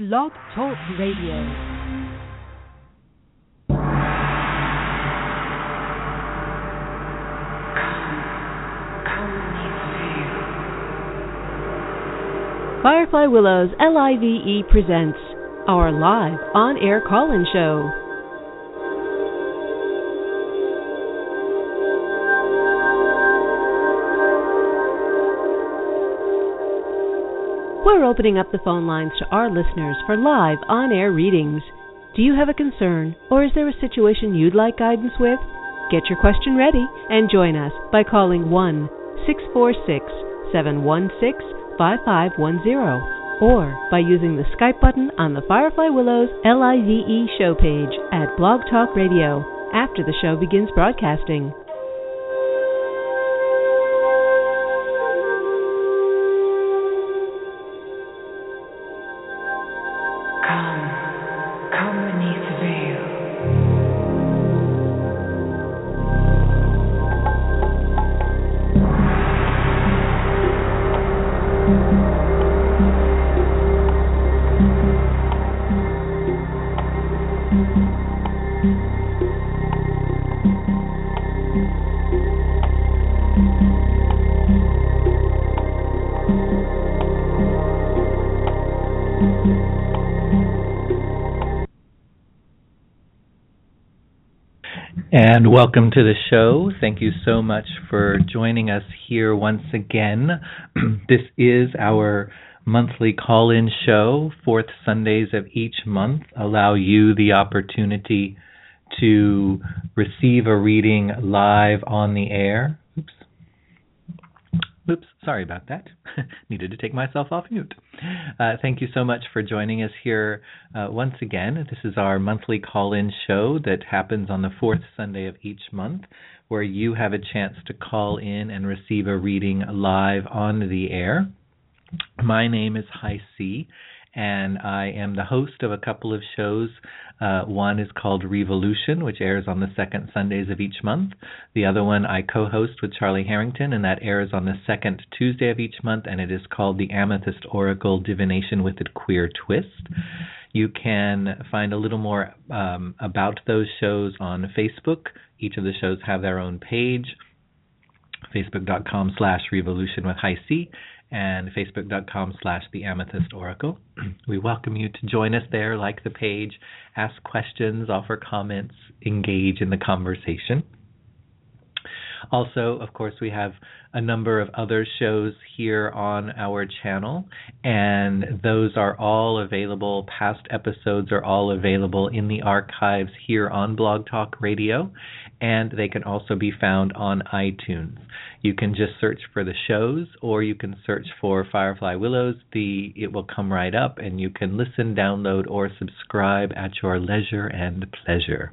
Blog Talk Radio. Firefly Willows LIVE presents our live on air call in show. We're opening up the phone lines to our listeners for live on air readings. Do you have a concern or is there a situation you'd like guidance with? Get your question ready and join us by calling 1 646 716 5510 or by using the Skype button on the Firefly Willows LIVE show page at Blog Talk Radio after the show begins broadcasting. And welcome to the show. Thank you so much for joining us here once again. this is our monthly call in show. Fourth Sundays of each month allow you the opportunity to receive a reading live on the air. Sorry about that. Needed to take myself off mute. Uh, thank you so much for joining us here uh, once again. This is our monthly call in show that happens on the fourth Sunday of each month, where you have a chance to call in and receive a reading live on the air. My name is High C, and I am the host of a couple of shows. Uh, one is called Revolution, which airs on the second Sundays of each month. The other one I co host with Charlie Harrington, and that airs on the second Tuesday of each month, and it is called The Amethyst Oracle Divination with a Queer Twist. You can find a little more um, about those shows on Facebook. Each of the shows have their own page facebook.com slash revolution with high C and facebook.com slash the amethyst oracle. We welcome you to join us there, like the page, ask questions, offer comments, engage in the conversation. Also, of course, we have a number of other shows here on our channel, and those are all available. Past episodes are all available in the archives here on Blog Talk Radio, and they can also be found on iTunes. You can just search for the shows, or you can search for Firefly Willows. The it will come right up, and you can listen, download, or subscribe at your leisure and pleasure.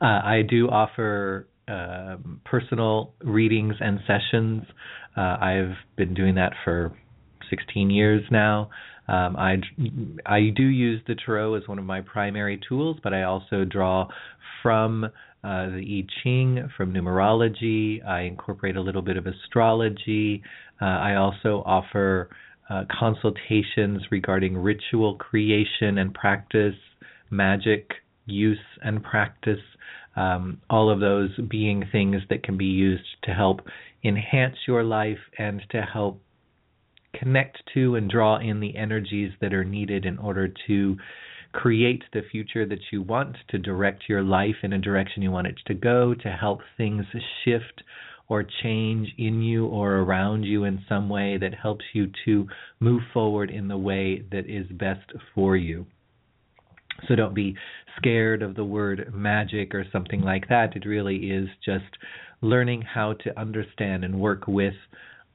Uh, I do offer um, personal readings and sessions. Uh, I've been doing that for 16 years now. Um, I I do use the tarot as one of my primary tools, but I also draw from uh, the I Ching, from numerology. I incorporate a little bit of astrology. Uh, I also offer uh, consultations regarding ritual creation and practice, magic use and practice. Um, all of those being things that can be used to help enhance your life and to help connect to and draw in the energies that are needed in order to create the future that you want, to direct your life in a direction you want it to go, to help things shift or change in you or around you in some way that helps you to move forward in the way that is best for you. So don't be scared of the word magic or something like that. It really is just learning how to understand and work with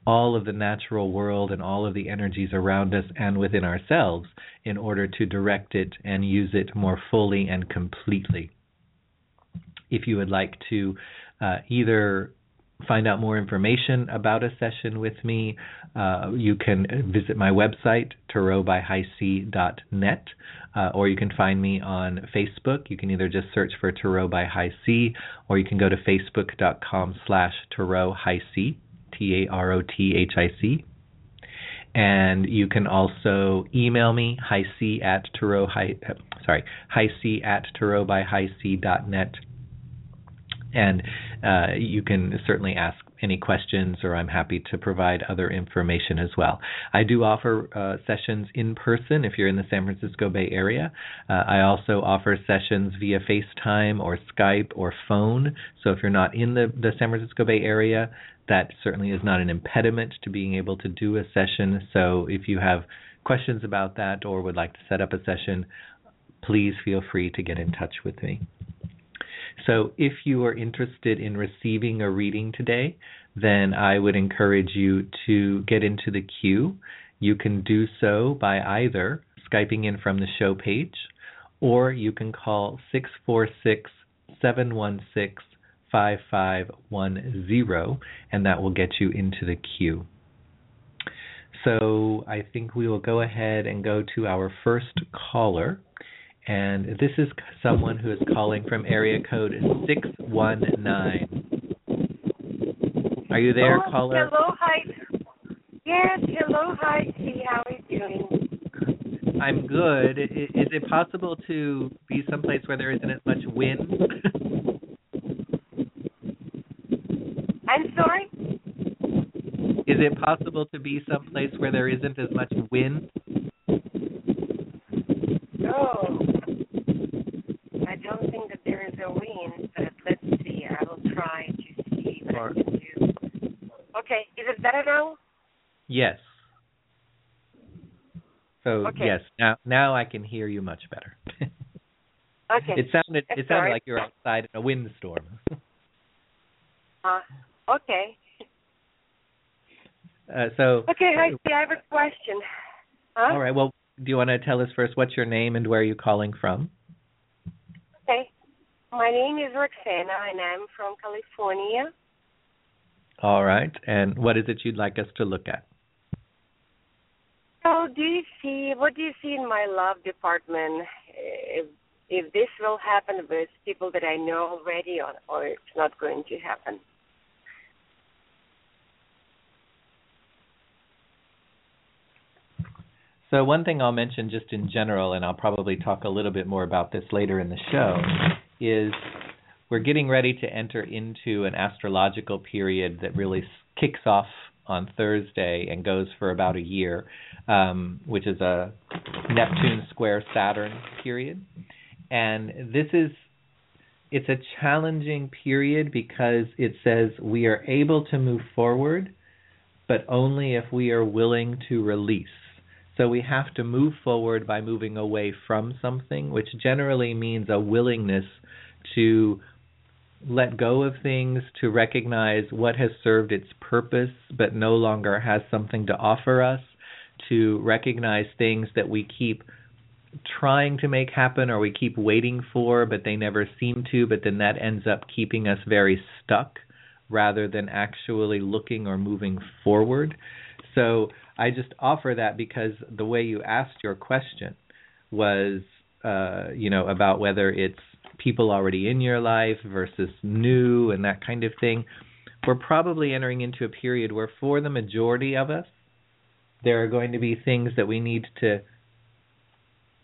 all of the natural world and all of the energies around us and within ourselves in order to direct it and use it more fully and completely. If you would like to uh, either find out more information about a session with me, uh, you can visit my website, tarotbyhighc.net, uh, or you can find me on Facebook. You can either just search for Tarot by High C, or you can go to facebook.com slash Tarot High C, T A R O T H I C. And you can also email me, hi C at tarot, high, sorry, high c at tarot by high c dot net. And uh, you can certainly ask any questions, or I'm happy to provide other information as well. I do offer uh, sessions in person if you're in the San Francisco Bay Area. Uh, I also offer sessions via FaceTime or Skype or phone. So if you're not in the, the San Francisco Bay Area, that certainly is not an impediment to being able to do a session. So if you have questions about that or would like to set up a session, please feel free to get in touch with me. So if you are interested in receiving a reading today, then I would encourage you to get into the queue. You can do so by either Skyping in from the show page or you can call 646 716 5510 and that will get you into the queue. So I think we will go ahead and go to our first caller and this is someone who is calling from area code 619. Are you there, oh, caller? Hello, hi. Yes, hello, hi. See how are you doing? I'm good. Is it possible to be someplace where there isn't as much wind? I'm sorry? Is it possible to be someplace where there isn't as much wind? No. I don't think that there is a wind, but let's see. I will try to see what Or- I can do. Okay, is it better now? Yes. So Okay. yes, now now I can hear you much better. Okay. it sounded it Sorry. sounded like you're outside in a windstorm. Uh, okay. Uh, so Okay, I See, I have a question. Huh? all right. Well, do you want to tell us first what's your name and where are you calling from? Okay. My name is Roxana, and I'm from California. All right. And what is it you'd like us to look at? So, do you see what do you see in my love department? If if this will happen with people that I know already, or, or it's not going to happen? So one thing I'll mention just in general, and I'll probably talk a little bit more about this later in the show, is we're getting ready to enter into an astrological period that really kicks off on Thursday and goes for about a year, um, which is a Neptune square Saturn period. And this is it's a challenging period because it says we are able to move forward, but only if we are willing to release. So we have to move forward by moving away from something, which generally means a willingness to let go of things, to recognize what has served its purpose but no longer has something to offer us, to recognize things that we keep trying to make happen or we keep waiting for but they never seem to, but then that ends up keeping us very stuck rather than actually looking or moving forward. So I just offer that because the way you asked your question was, uh, you know, about whether it's people already in your life versus new and that kind of thing. We're probably entering into a period where, for the majority of us, there are going to be things that we need to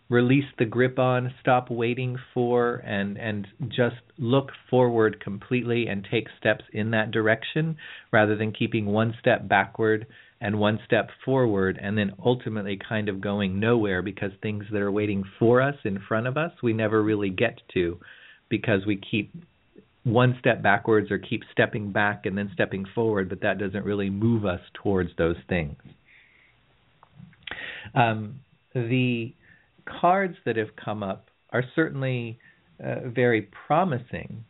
release the grip on, stop waiting for, and and just look forward completely and take steps in that direction rather than keeping one step backward and one step forward and then ultimately kind of going nowhere because things that are waiting for us in front of us we never really get to because we keep one step backwards or keep stepping back and then stepping forward but that doesn't really move us towards those things um, the cards that have come up are certainly uh, very promising,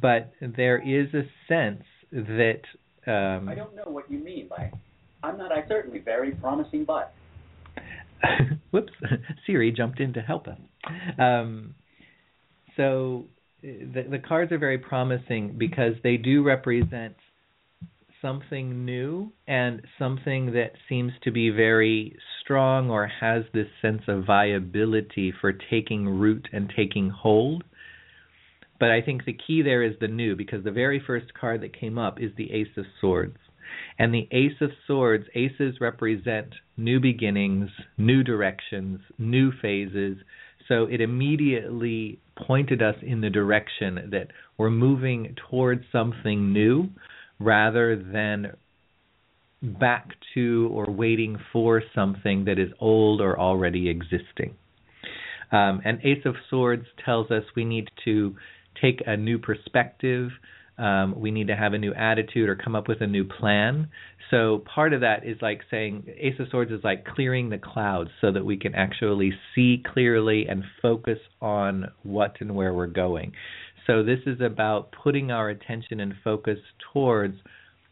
but there is a sense that. Um, I don't know what you mean by. I'm not. I certainly very promising, but. whoops, Siri jumped in to help us. Um, so the, the cards are very promising because they do represent something new and something that seems to be very strong or has this sense of viability for taking root and taking hold. But I think the key there is the new because the very first card that came up is the Ace of Swords. And the Ace of Swords, aces represent new beginnings, new directions, new phases. So it immediately pointed us in the direction that we're moving towards something new rather than back to or waiting for something that is old or already existing. Um, and Ace of Swords tells us we need to take a new perspective. Um, we need to have a new attitude or come up with a new plan. So part of that is like saying Ace of Swords is like clearing the clouds so that we can actually see clearly and focus on what and where we're going. So this is about putting our attention and focus towards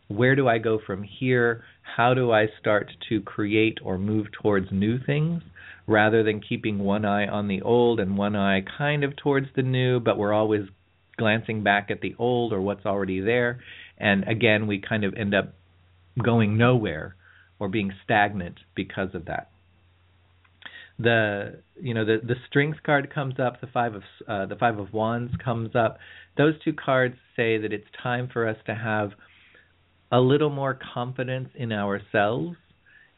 where do I go from here? How do I start to create or move towards new things? rather than keeping one eye on the old and one eye kind of towards the new, but we're always glancing back at the old or what's already there. And again, we kind of end up going nowhere or being stagnant because of that. The you know the the strength card comes up, the five of uh, the five of wands comes up. Those two cards say that it's time for us to have a little more confidence in ourselves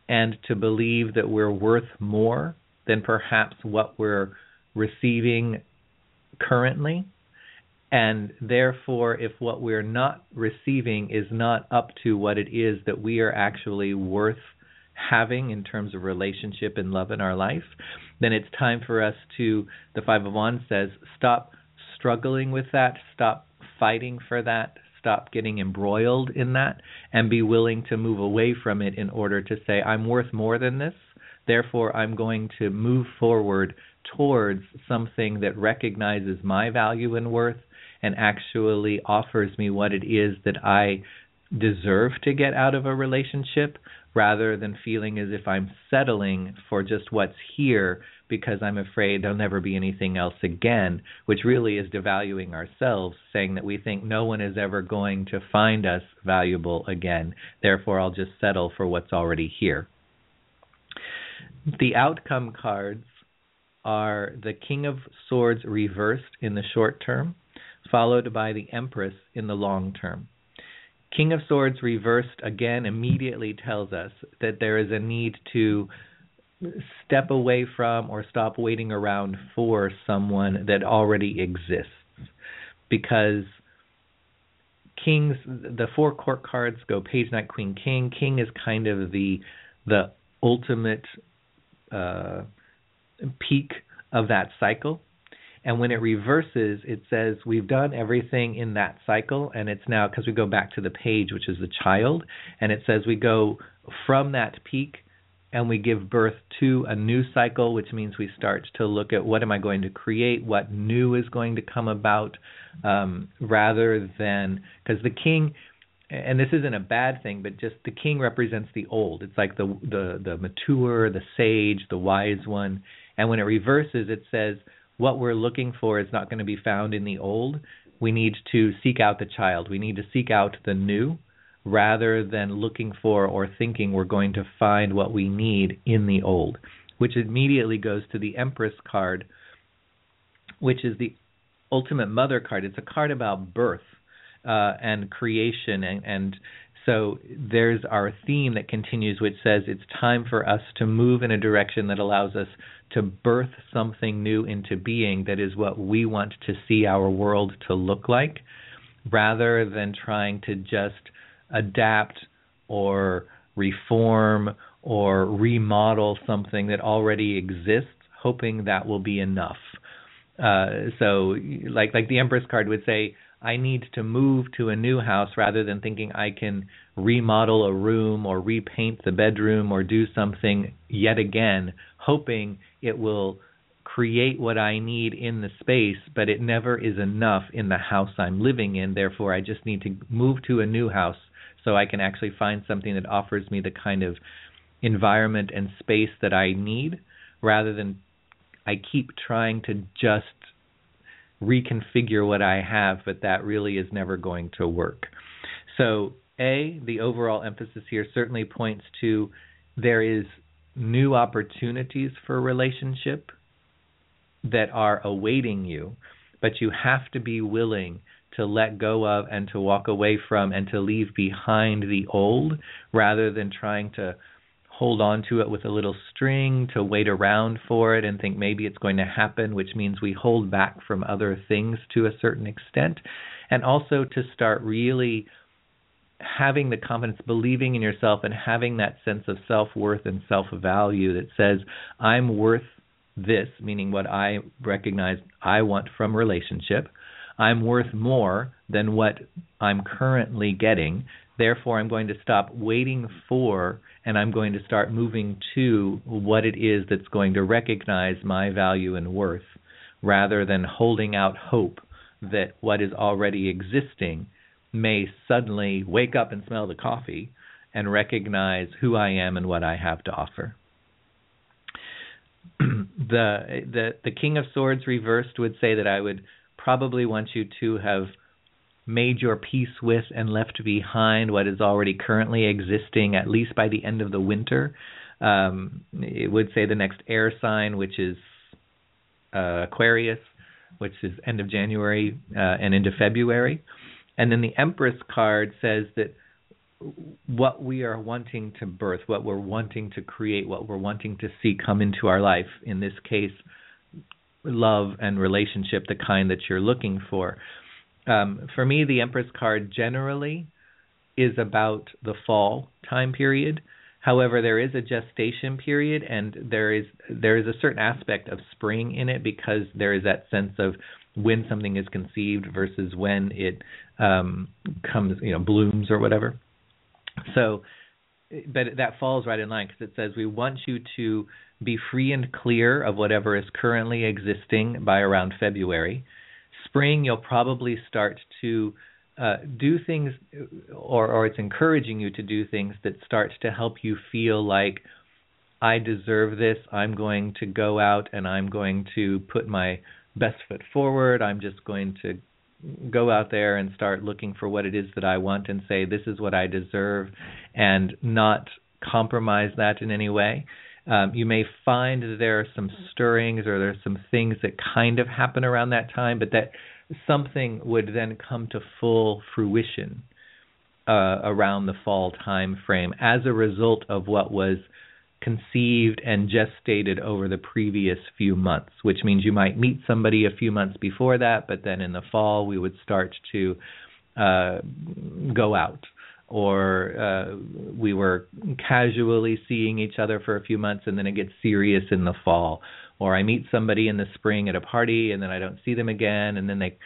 and to believe that we're worth more than perhaps what we're receiving currently. And therefore, if what we're not receiving is not up to what it is that we are actually worth having in terms of relationship and love in our life, then it's time for us to, the Five of Wands says, stop struggling with that, stop fighting for that, stop getting embroiled in that, and be willing to move away from it in order to say, I'm worth more than this. Therefore, I'm going to move forward towards something that recognizes my value and worth and actually offers me what it is that I deserve to get out of a relationship rather than feeling as if I'm settling for just what's here because I'm afraid there'll never be anything else again, which really is devaluing ourselves, saying that we think no one is ever going to find us valuable again. Therefore, I'll just settle for what's already here. The outcome cards are the King of Swords reversed in the short term, followed by the Empress in the long term. King of Swords reversed again immediately tells us that there is a need to step away from or stop waiting around for someone that already exists. Because kings the four court cards go page knight queen king king is kind of the the ultimate uh, peak of that cycle. And when it reverses, it says we've done everything in that cycle, and it's now because we go back to the page, which is the child, and it says we go from that peak and we give birth to a new cycle, which means we start to look at what am I going to create, what new is going to come about, um, rather than because the king and this isn't a bad thing, but just the king represents the old. It's like the the the mature, the sage, the wise one. And when it reverses, it says what we're looking for is not going to be found in the old. We need to seek out the child. We need to seek out the new rather than looking for or thinking we're going to find what we need in the old, which immediately goes to the Empress card, which is the ultimate mother card. It's a card about birth uh, and creation and, and so there's our theme that continues, which says it's time for us to move in a direction that allows us to birth something new into being that is what we want to see our world to look like, rather than trying to just adapt or reform or remodel something that already exists, hoping that will be enough. Uh, so, like like the Empress card would say, I need to move to a new house rather than thinking I can remodel a room or repaint the bedroom or do something yet again, hoping it will create what I need in the space, but it never is enough in the house I'm living in. Therefore, I just need to move to a new house so I can actually find something that offers me the kind of environment and space that I need rather than I keep trying to just reconfigure what I have, but that really is never going to work. So, A, the overall emphasis here certainly points to there is new opportunities for relationship that are awaiting you, but you have to be willing to let go of and to walk away from and to leave behind the old rather than trying to hold on to it with a little string to wait around for it and think maybe it's going to happen, which means we hold back from other things to a certain extent. And also to start really having the confidence, believing in yourself, and having that sense of self worth and self value that says, I'm worth this, meaning what I recognize I want from relationship. I'm worth more than what I'm currently getting. Therefore, I'm going to stop waiting for and I'm going to start moving to what it is that's going to recognize my value and worth rather than holding out hope that what is already existing may suddenly wake up and smell the coffee and recognize who I am and what I have to offer. the the the King of Swords reversed would say that I would probably want you to have made your peace with and left behind what is already currently existing at least by the end of the winter. Um, it would say the next air sign, which is uh, Aquarius, which is end of January uh, and into February. And then the Empress card says that what we are wanting to birth, what we're wanting to create, what we're wanting to see come into our life, in this case, love and relationship, the kind that you're looking for. Um, for me, the Empress card generally is about the fall time period. However, there is a gestation period, and there is there is a certain aspect of spring in it because there is that sense of when something is conceived versus when it um, comes, you know, blooms or whatever. So, but that falls right in line because it says we want you to be free and clear of whatever is currently existing by around February. Spring, you'll probably start to uh, do things, or or it's encouraging you to do things that start to help you feel like I deserve this. I'm going to go out and I'm going to put my best foot forward. I'm just going to go out there and start looking for what it is that I want and say this is what I deserve and not compromise that in any way. Um, you may find that there are some stirrings or there's some things that kind of happen around that time, but that something would then come to full fruition uh, around the fall time frame as a result of what was conceived and gestated over the previous few months, which means you might meet somebody a few months before that, but then in the fall we would start to uh, go out. Or uh, we were casually seeing each other for a few months and then it gets serious in the fall. Or I meet somebody in the spring at a party and then I don't see them again and then they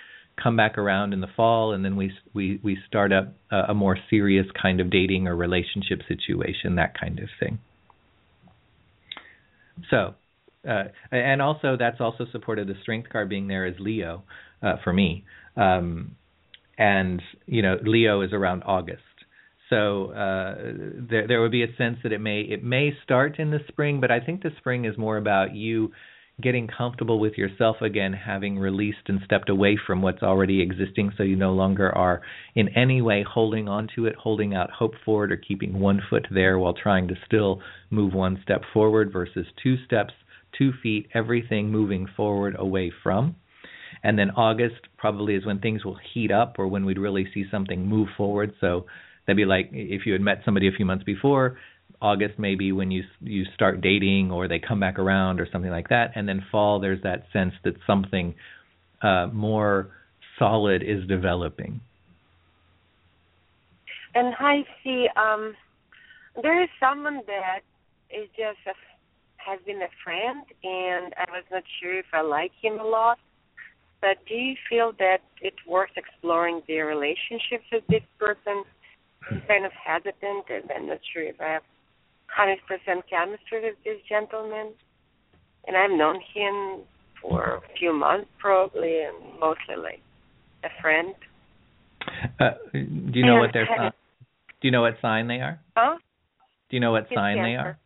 come back around in the fall and then we we we start up a, a more serious kind of dating or relationship situation that kind of thing so, uh, and also that's also supported the strength card being there as Leo uh, for me. Um, and you know, Leo is around August. So uh, there there would be a sense that it may it may start in the spring, but I think the spring is more about you getting comfortable with yourself again, having released and stepped away from what's already existing, so you no longer are in any way holding on to it, holding out hope for it, or keeping one foot there while trying to still move one step forward versus two steps, two feet, everything moving forward away from. And then August probably is when things will heat up or when we'd really see something move forward. So that'd be like if you had met somebody a few months before, August maybe when you you start dating or they come back around or something like that, and then fall there's that sense that something uh, more solid is developing. And I see um, there is someone that is just a, has been a friend, and I was not sure if I like him a lot. But do you feel that it's worth exploring the relationships with this person? Kind of hesitant, and I'm not sure if I have 100% chemistry with this gentleman. And I've known him for a few months probably, and mostly like a friend. Uh, do you know what their sign? Do you know what sign they are? Huh? Do you know what He's sign cancer. they are?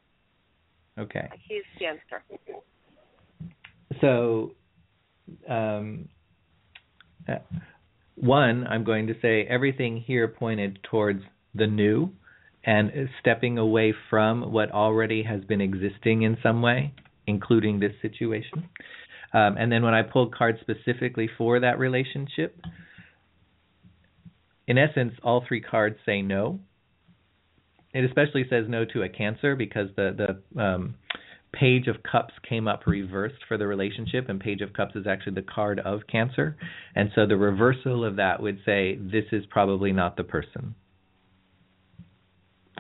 Okay. He's cancer. So, um, uh, one, I'm going to say everything here pointed towards the new and stepping away from what already has been existing in some way, including this situation. Um, and then when I pulled cards specifically for that relationship, in essence, all three cards say no. It especially says no to a Cancer because the the um, Page of Cups came up reversed for the relationship, and Page of Cups is actually the card of Cancer, and so the reversal of that would say this is probably not the person.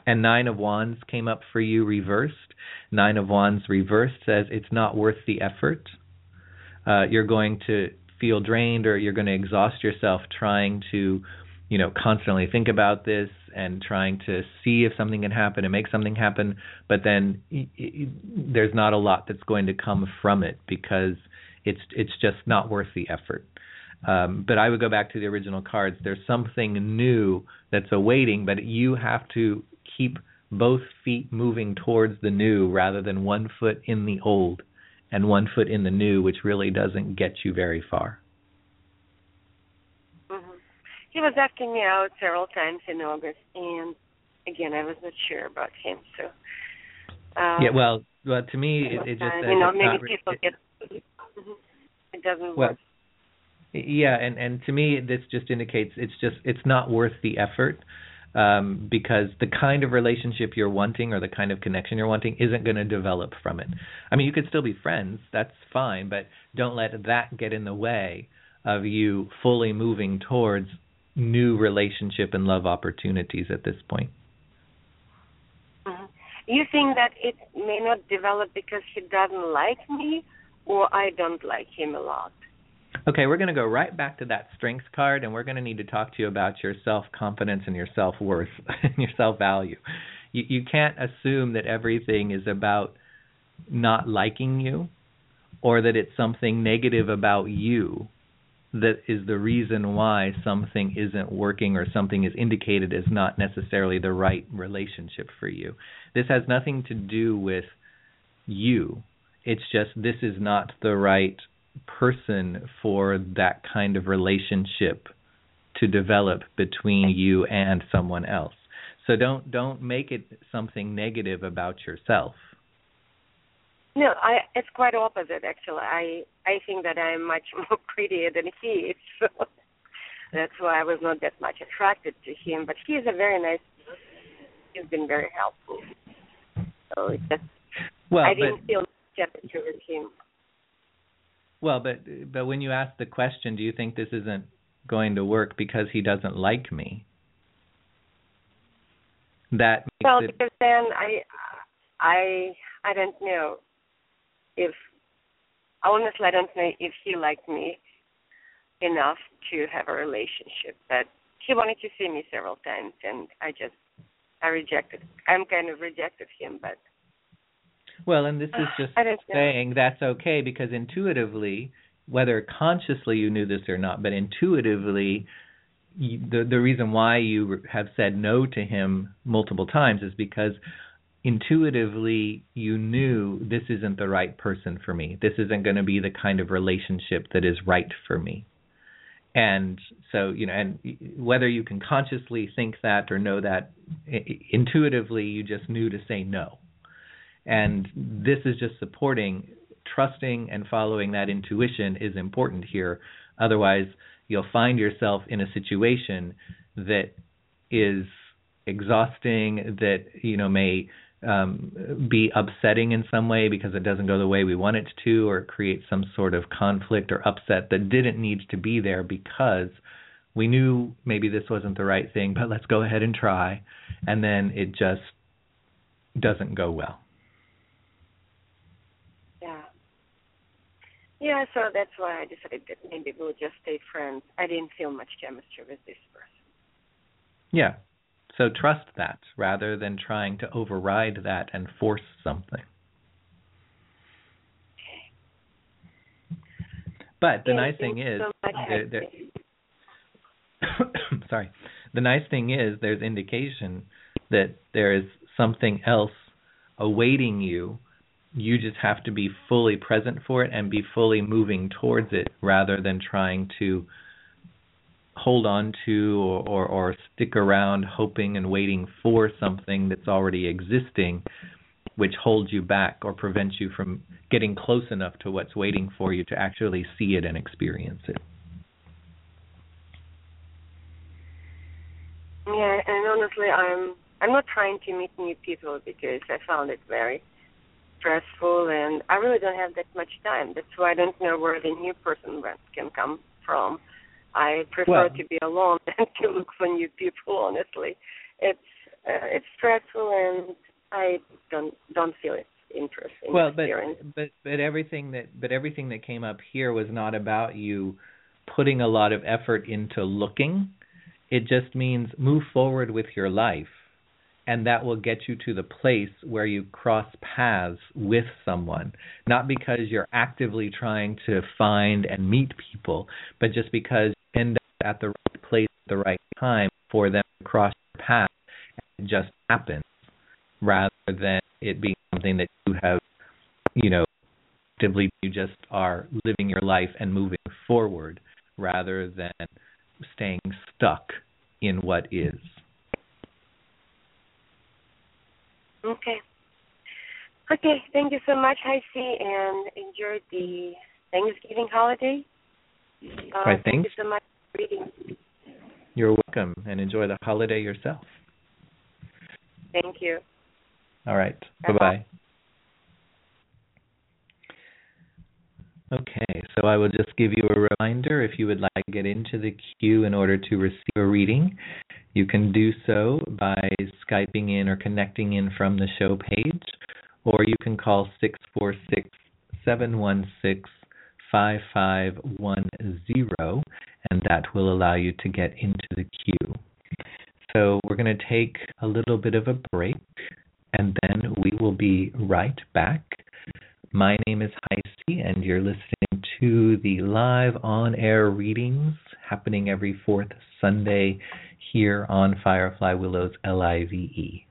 And Nine of Wands came up for you reversed. Nine of Wands reversed says it's not worth the effort. Uh, you're going to feel drained or you're going to exhaust yourself trying to you know constantly think about this and trying to see if something can happen and make something happen but then there's not a lot that's going to come from it because it's it's just not worth the effort um, but I would go back to the original cards. There's something new that's awaiting, but you have to keep both feet moving towards the new rather than one foot in the old and one foot in the new, which really doesn't get you very far. He was asking me out several times in August, and again, I was not sure about him. So. Um, yeah, well, well, to me, it, it just you know many people get mm-hmm. it doesn't well, work. Yeah, and and to me, this just indicates it's just it's not worth the effort um, because the kind of relationship you're wanting or the kind of connection you're wanting isn't going to develop from it. I mean, you could still be friends, that's fine, but don't let that get in the way of you fully moving towards new relationship and love opportunities at this point. Mm-hmm. You think that it may not develop because he doesn't like me or I don't like him a lot? Okay, we're going to go right back to that strengths card, and we're going to need to talk to you about your self confidence and your self worth and your self value. You, you can't assume that everything is about not liking you or that it's something negative about you that is the reason why something isn't working or something is indicated as not necessarily the right relationship for you. This has nothing to do with you. It's just this is not the right person for that kind of relationship to develop between you and someone else. So don't don't make it something negative about yourself. No, I it's quite opposite actually. I I think that I'm much more prettier than he is. So that's why I was not that much attracted to him. But he is a very nice he's been very helpful. So it's just well, I didn't but, feel temperature with him. Well, but but when you ask the question, do you think this isn't going to work because he doesn't like me? That well, it... because then I I I don't know if honestly I don't know if he liked me enough to have a relationship. But he wanted to see me several times, and I just I rejected. I'm kind of rejected him, but well, and this is just saying that's okay because intuitively, whether consciously you knew this or not, but intuitively, you, the the reason why you have said no to him multiple times is because intuitively you knew this isn't the right person for me. This isn't going to be the kind of relationship that is right for me. And so, you know, and whether you can consciously think that or know that intuitively, you just knew to say no and this is just supporting trusting and following that intuition is important here. Otherwise, you'll find yourself in a situation that is exhausting, that you know may um, be upsetting in some way because it doesn't go the way we want it to, or create some sort of conflict or upset that didn't need to be there because we knew maybe this wasn't the right thing, but let's go ahead and try, and then it just doesn't go well. Yeah, Yeah, so that's why I decided that maybe we'll just stay friends. I didn't feel much chemistry with this person. Yeah. So trust that rather than trying to override that and force something. But the yeah, nice thing is, so there, there, sorry, the nice thing is there's indication that there is something else awaiting you. You just have to be fully present for it and be fully moving towards it rather than trying to hold on to or, or, or stick around hoping and waiting for something that's already existing which holds you back or prevents you from getting close enough to what's waiting for you to actually see it and experience it. Yeah, and honestly, I'm I'm not trying to meet new people because I found it very stressful, and I really don't have that much time. That's why I don't know where the new person can come from. I prefer Well- to be alone than to look for new people. Honestly, it's uh, it's stressful, and I don't don't feel it's interesting. well but but but everything that but everything that came up here was not about you putting a lot of effort into looking it just means move forward with your life and that will get you to the place where you cross paths with someone not because you're actively trying to find and meet people but just because you end up at the right place at the right time for them to cross your path and it just happens rather than it being something that you have you know actively you just are living your life and moving forward rather than staying stuck in what is Okay. Okay, thank you so much, HiC, and enjoy the Thanksgiving holiday. Uh, Why, thank you so much reading. you're welcome and enjoy the holiday yourself Thank you. all right bye bye Okay, so I will just give you a reminder if you would like to get into the queue in order to receive a reading, you can do so by Skyping in or connecting in from the show page, or you can call 646 716 5510, and that will allow you to get into the queue. So we're going to take a little bit of a break, and then we will be right back. My name is HiC, and you're listening to the live on air readings happening every fourth Sunday here on Firefly Willows LIVE.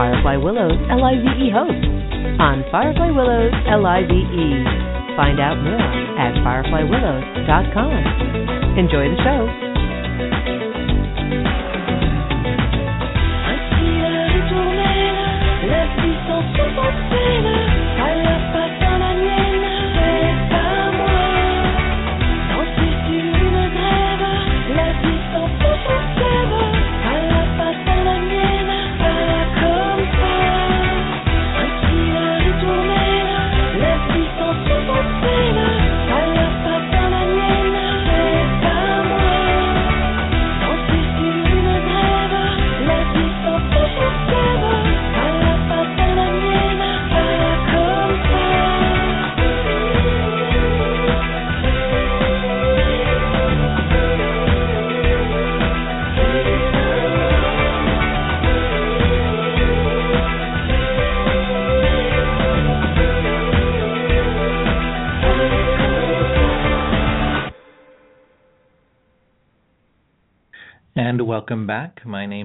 Firefly Willows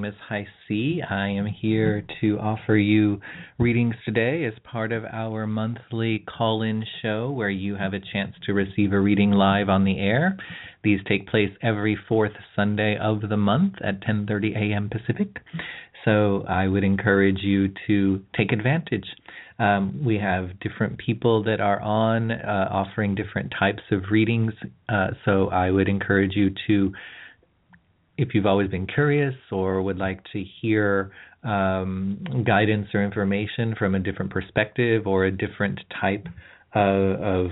name is Hai C. I am here to offer you readings today as part of our monthly call-in show where you have a chance to receive a reading live on the air. These take place every fourth Sunday of the month at 10:30 a.m. Pacific. So I would encourage you to take advantage. Um, we have different people that are on uh, offering different types of readings. Uh, so I would encourage you to, if you've always been curious or would like to hear um, guidance or information from a different perspective or a different type of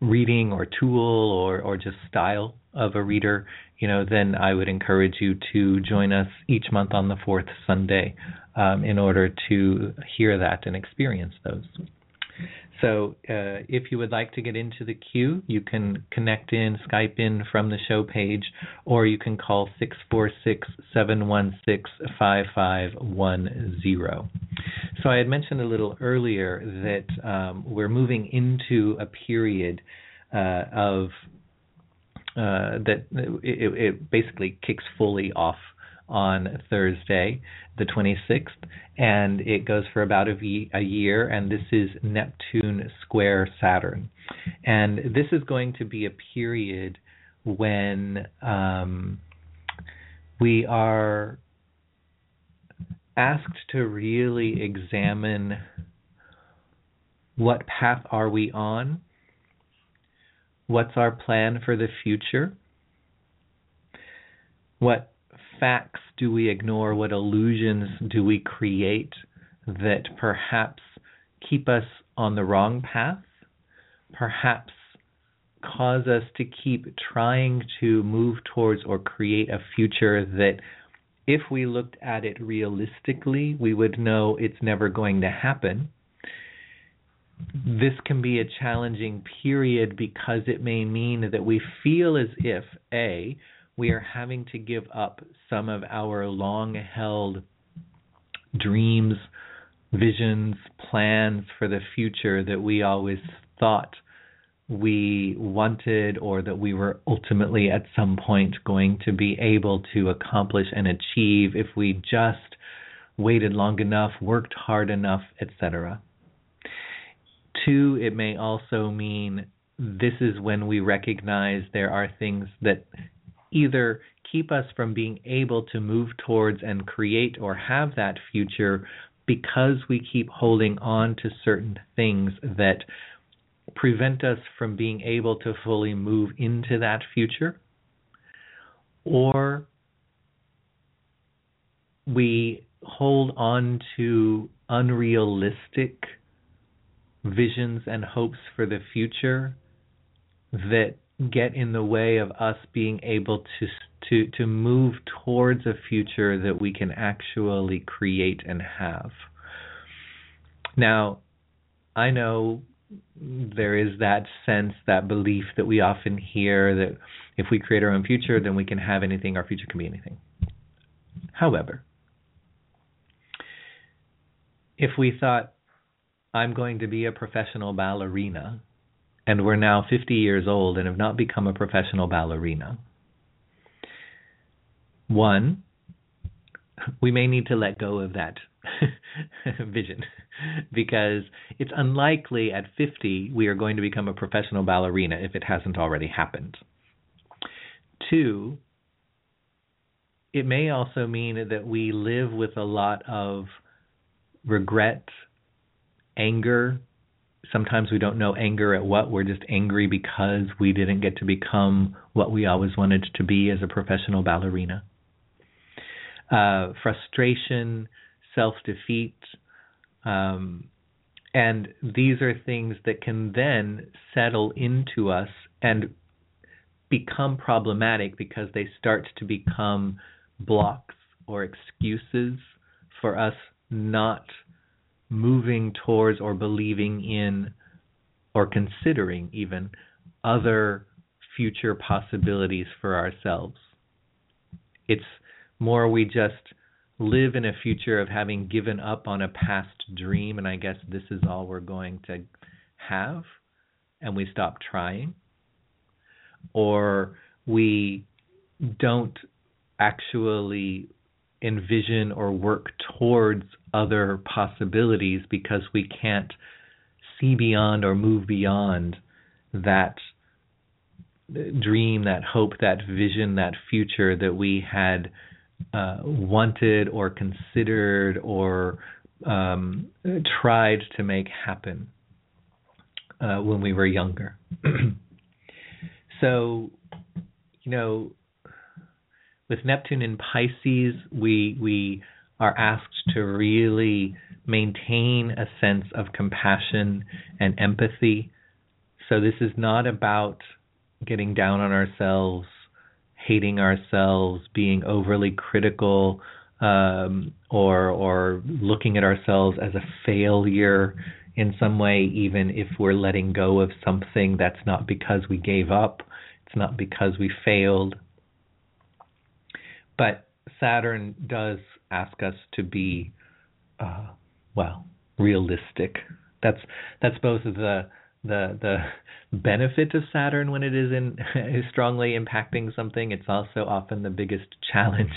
reading or tool or, or just style of a reader, you know, then I would encourage you to join us each month on the fourth Sunday um, in order to hear that and experience those. So, uh, if you would like to get into the queue, you can connect in, Skype in from the show page, or you can call 646 716 5510. So, I had mentioned a little earlier that um, we're moving into a period uh, of uh, that it, it, basically kicks fully off on Thursday, the 26th, and it goes for about a, v- a year. And this is Neptune square Saturn, and this is going to be a period when um, we are asked to really examine what path are we on what's our plan for the future what facts do we ignore? What illusions do we create that perhaps keep us on the wrong path? Perhaps cause us to keep trying to move towards or create a future that, if we looked at it realistically, we would know it's never going to happen. This can be a challenging period because it may mean that we feel as if, A, we are having to give up some of our long held dreams, visions, plans for the future that we always thought we wanted or that we were ultimately at some point going to be able to accomplish and achieve if we just waited long enough, worked hard enough, etc. Two, it may also mean this is when we recognize there are things that either keep us from being able to move towards and create or have that future because we keep holding on to certain things that prevent us from being able to fully move into that future, or we hold on to unrealistic visions and hopes for the future that get in the way of us being able to to to move towards a future that we can actually create and have. Now, I know there is that sense, that belief that we often hear that if we create our own future, then we can have anything, our future can be anything. However, if we thought, I'm going to be a professional ballerina, and we're now 50 years old and have not become a professional ballerina. One, we may need to let go of that vision because it's unlikely at 50 we are going to become a professional ballerina if it hasn't already happened. Two, it may also mean that we live with a lot of regret, anger, sometimes we don't know anger at what. We're just angry because we didn't get to become what we always wanted to be as a professional ballerina. Uh, frustration, self defeat, um, and these are things that can then settle into us and become problematic because they start to become blocks or excuses for us not moving towards or believing in or considering even other future possibilities for ourselves. It's more we just live in a future of having given up on a past dream, and I guess this is all we're going to have, and we stop trying. Or we don't actually envision or work towards other possibilities because we can't see beyond or move beyond that dream, that hope, that vision, that future that we had uh, wanted or considered or um, tried to make happen uh, when we were younger. so, you know, with Neptune in Pisces, we we are asked to really maintain a sense of compassion and empathy. So this is not about getting down on ourselves, hating ourselves, being overly critical, um, or or looking at ourselves as a failure in some way, even if we're letting go of something. That's not because we gave up. It's not because we failed. But Saturn does ask us to be, uh, well, realistic. That's that's both the the the benefit of Saturn when it is in is strongly impacting something. It's also often the biggest challenge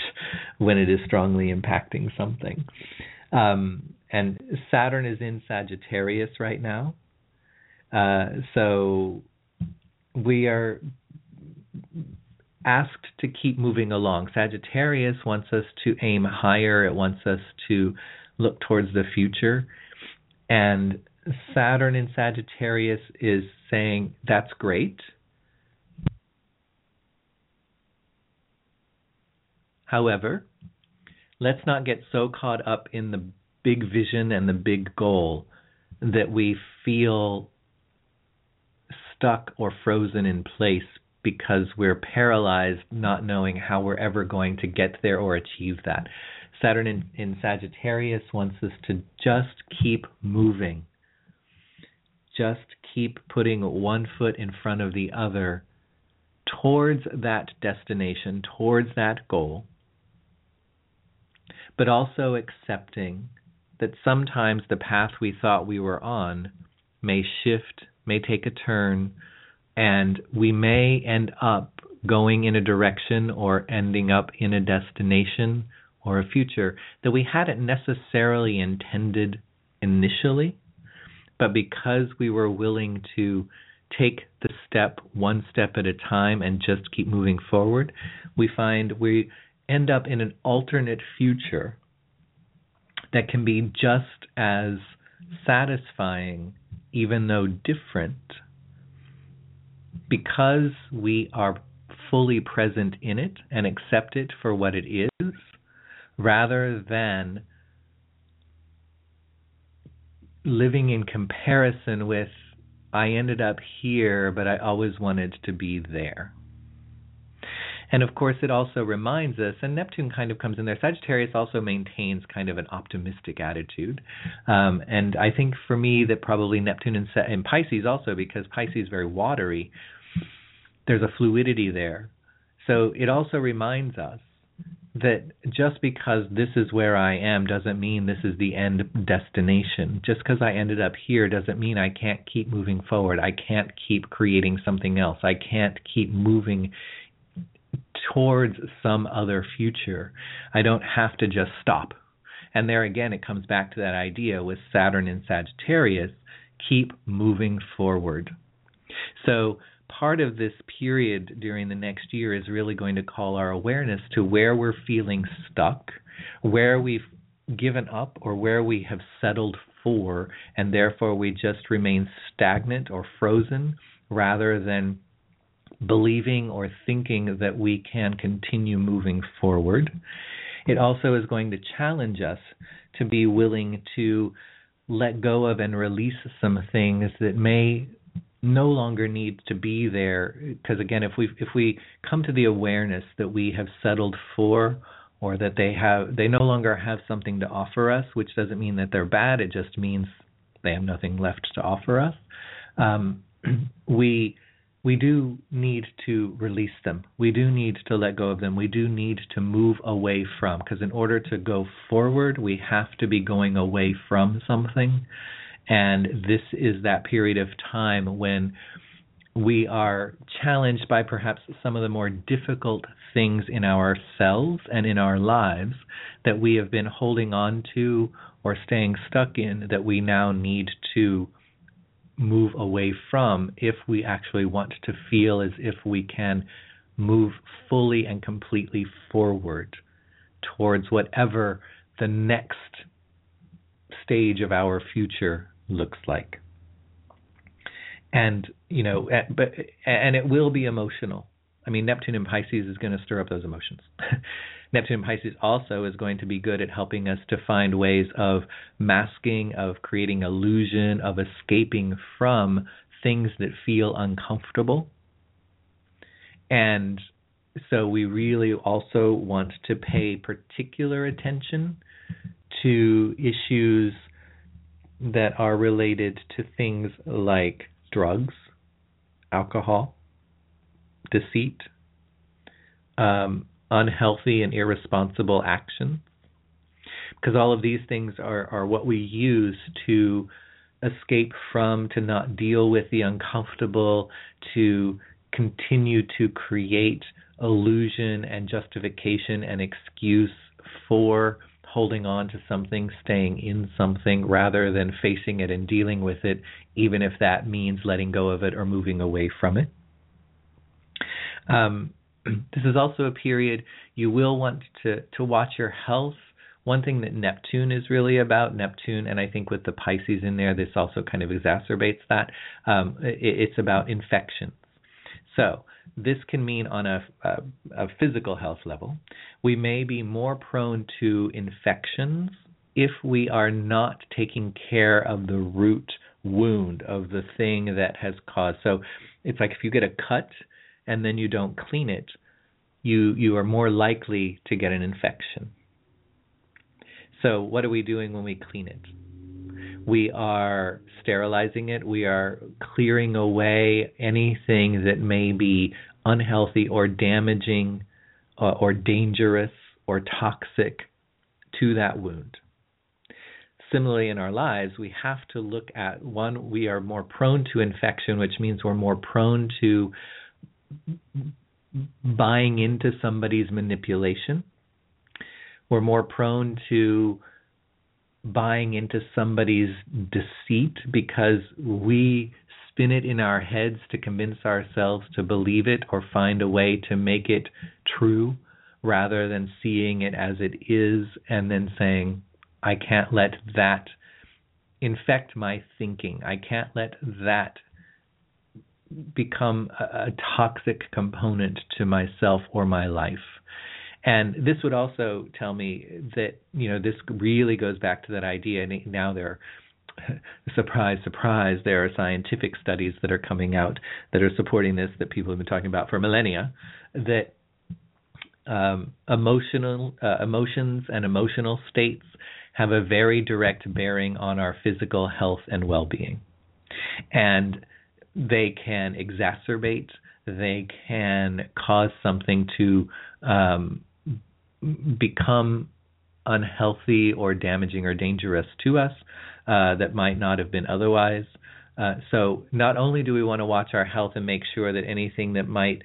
when it is strongly impacting something. Um, and Saturn is in Sagittarius right now, uh, so we are asked to keep moving along. Sagittarius wants us to aim higher. It wants us to look towards the future, and Saturn in Sagittarius is saying that's great. However, let's not get so caught up in the big vision and the big goal that we feel stuck or frozen in place because we're paralyzed not knowing how we're ever going to get there or achieve that. Saturn in, in Sagittarius wants us to just keep moving just keep putting one foot in front of the other towards that destination, towards that goal, but also accepting that sometimes the path we thought we were on may shift, may take a turn, and we may end up going in a direction or ending up in a destination or a future that we hadn't necessarily intended initially but because we were willing to take the step one step at a time and just keep moving forward, we find we end up in an alternate future that can be just as satisfying, even though different, because we are fully present in it and accept it for what it is, rather than living in comparison with I ended up here, but I always wanted to be there. And of course, it also reminds us, and Neptune kind of comes in there. Sagittarius also maintains kind of an optimistic attitude. Um, and I think for me, that probably Neptune and, and Pisces also, because Pisces is very watery, there's a fluidity there. So it also reminds us that just because this is where I am doesn't mean this is the end destination. Just because I ended up here doesn't mean I can't keep moving forward. I can't keep creating something else. I can't keep moving towards some other future. I don't have to just stop. And there again, it comes back to that idea with Saturn in Sagittarius keep moving forward. So, part of this period during the next year is really going to call our awareness to where we're feeling stuck, where we've given up, or where we have settled for, and therefore we just remain stagnant or frozen rather than believing or thinking that we can continue moving forward. It also is going to challenge us to be willing to let go of and release some things that may no longer needs to be there. Because again if we if we come to the awareness that we have settled for or that they have they no longer have something to offer us which doesn't mean that they're bad it just means they have nothing left to offer us um, we we do need to release them. We do need to let go of them. We do need to move away from because in order to go forward we have to be going away from something and this is that period of time when we are challenged by perhaps some of the more difficult things in ourselves and in our lives that we have been holding on to or staying stuck in that we now need to move away from if we actually want to feel as if we can move fully and completely forward towards whatever the next stage of our future looks like. And you know but and it will be emotional. I mean neptune in pisces is going to stir up those emotions. Neptune in pisces also is going to be good at helping us to find ways of masking of creating illusion of escaping from things that feel uncomfortable. And so we really also want to pay particular attention to issues that are related to things like drugs, alcohol, deceit, um, unhealthy and irresponsible actions. Because all of these things are, are what we use to escape from, to not deal with the uncomfortable, to continue to create illusion and justification and excuse for holding on to something, staying in something, rather than facing it and dealing with it, even if that means letting go of it or moving away from it. Um, this is also a period you will want to, to watch your health. One thing that Neptune is really about, Neptune, and I think with the Pisces in there, this also kind of exacerbates that. Um, it, it's about infections. So, this can mean on a, a, a, physical health level. We may be more prone to infections if we are not taking care of the root wound of the thing that has caused. So it's like if you get a cut and then you don't clean it, you you are more likely to get an infection. So what are we doing when we clean it? We are sterilizing it, we are clearing away anything that may be unhealthy or damaging uh, or dangerous or toxic to that wound. Similarly, in our lives, we have to look at one, we are more prone to infection, which means we're more prone to buying into somebody's manipulation. We're more prone to buying into somebody's deceit because we spin it in our heads to convince ourselves to believe it or find a way to make it true rather than seeing it as it is and then saying, I can't let that infect my thinking. I can't let that become a, a toxic component to myself or my life. And this would also tell me that you know this really goes back to that idea. And now there, surprise, surprise, there are scientific studies that are coming out that are supporting this that people have been talking about for millennia. That um, emotional uh, emotions and emotional states have a very direct bearing on our physical health and well-being, and they can exacerbate. They can cause something to um, become unhealthy or damaging or dangerous to us uh, that might not have been otherwise. Uh, so not only do we want to watch our health and make sure that anything that might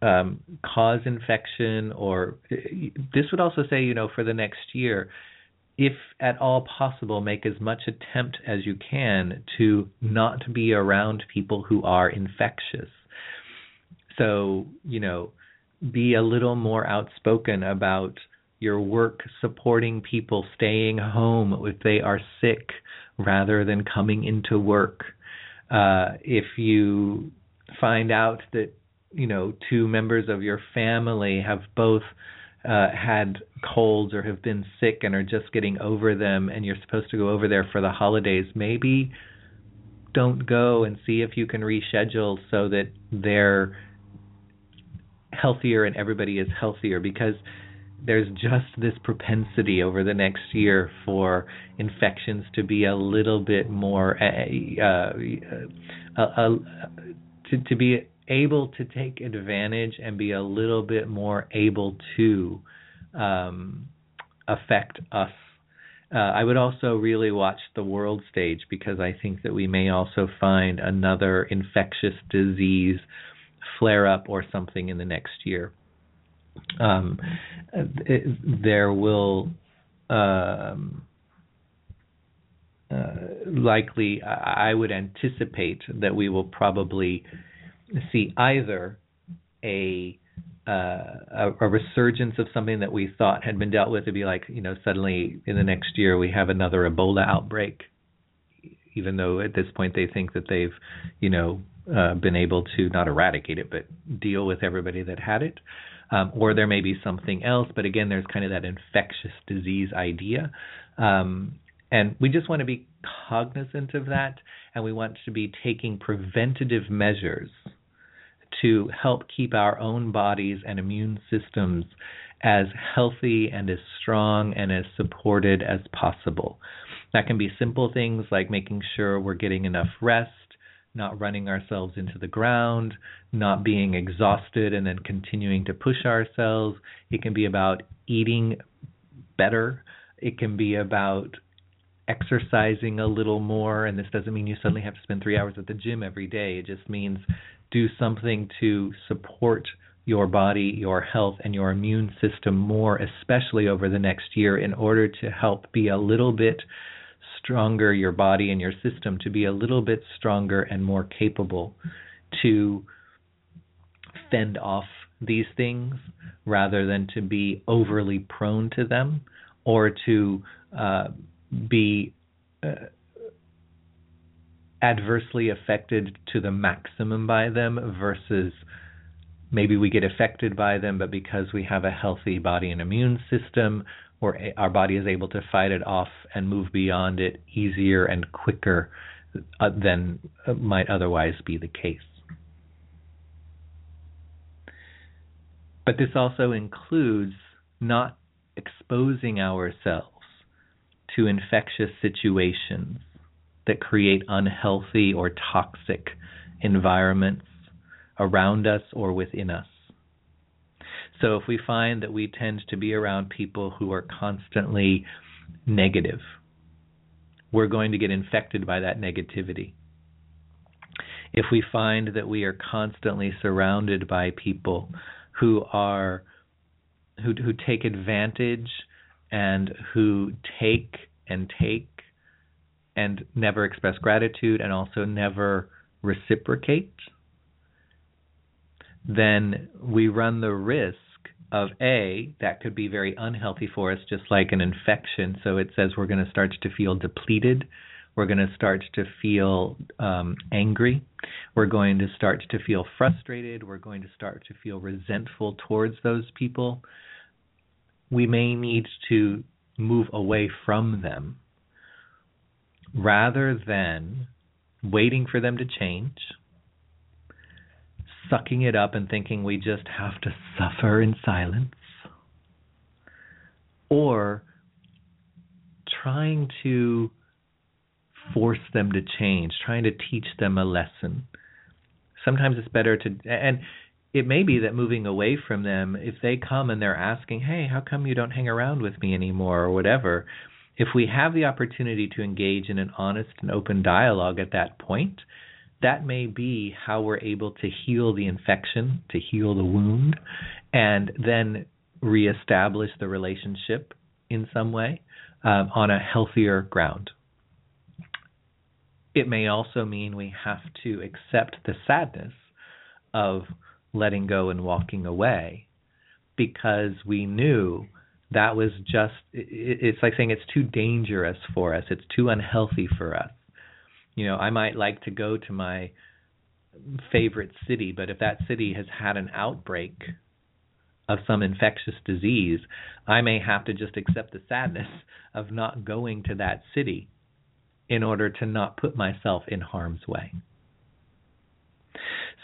um, cause infection or this would also say, you know, for the next year, if at all possible, make as much attempt as you can to not be around people who are infectious. So, you know, be a little more outspoken about your work supporting people staying home if they are sick rather than coming into work. Uh, if you find out that you know two members of your family have both uh, had colds or have been sick and are just getting over them, and you're supposed to go over there for the holidays, maybe don't go and see if you can reschedule so that they're healthier and everybody is healthier because there's just this propensity over the next year for infections to be a little bit more uh, uh, uh, uh, to to be able to take advantage and be a little bit more able to um, affect us. Uh, I would also really watch the world stage because I think that we may also find another infectious disease flare up or something in the next year. Um, it, there will um, uh, likely, I would anticipate that we will probably see either a uh, a, a, resurgence of something that we thought had been dealt with to be like, you know, suddenly in the next year we have another Ebola outbreak, even though at this point they think that they've, you know, uh, been able to not eradicate it, but deal with everybody that had it. Um, or there may be something else, but again, there's kind of that infectious disease idea. Um, and we just want to be cognizant of that, and we want to be taking preventative measures to help keep our own bodies and immune systems as healthy and as strong and as supported as possible. That can be simple things like making sure we're getting enough rest, not running ourselves into the ground, not being exhausted and then continuing to push ourselves. It can be about eating better. It can be about exercising a little more. And this doesn't mean you suddenly have to spend three hours at the gym every day. It just means do something to support your body, your health, and your immune system more, especially over the next year, in order to help be a little bit stronger, your body and your system to be a little bit stronger and more capable to fend off these things rather than to be overly prone to them or to uh, be uh, adversely affected to the maximum by them versus maybe we get affected by them, but because we have a healthy body and immune system, or our body is able to fight it off and move beyond it easier and quicker uh, than might otherwise be the case. But this also includes not exposing ourselves to infectious situations that create unhealthy or toxic environments around us or within us. So if we find that we tend to be around people who are constantly negative, we're going to get infected by that negativity. If we find that we are constantly surrounded by people who are who who take advantage and who take and take and never express gratitude and also never reciprocate, then we run the risk of A, that could be very unhealthy for us, just like an infection. So it says we're going to start to feel depleted. We're going to start to feel um, angry. We're going to start to feel frustrated. We're going to start to feel resentful towards those people. We may need to move away from them rather than waiting for them to change, sucking it up and thinking we just have to suffer in silence, or trying to force them to change, trying to teach them a lesson. Sometimes it's better to, and it may be that moving away from them, if they come and they're asking, hey, how come you don't hang around with me anymore, or whatever, if we have the opportunity to engage in an honest and open dialogue at that point, that may be how we're able to heal the infection, to heal the wound, and then reestablish the relationship in some way um, on a healthier ground. It may also mean we have to accept the sadness of letting go and walking away because we knew that was just it's like saying it's too dangerous for us it's too unhealthy for us you know i might like to go to my favorite city but if that city has had an outbreak of some infectious disease i may have to just accept the sadness of not going to that city in order to not put myself in harm's way.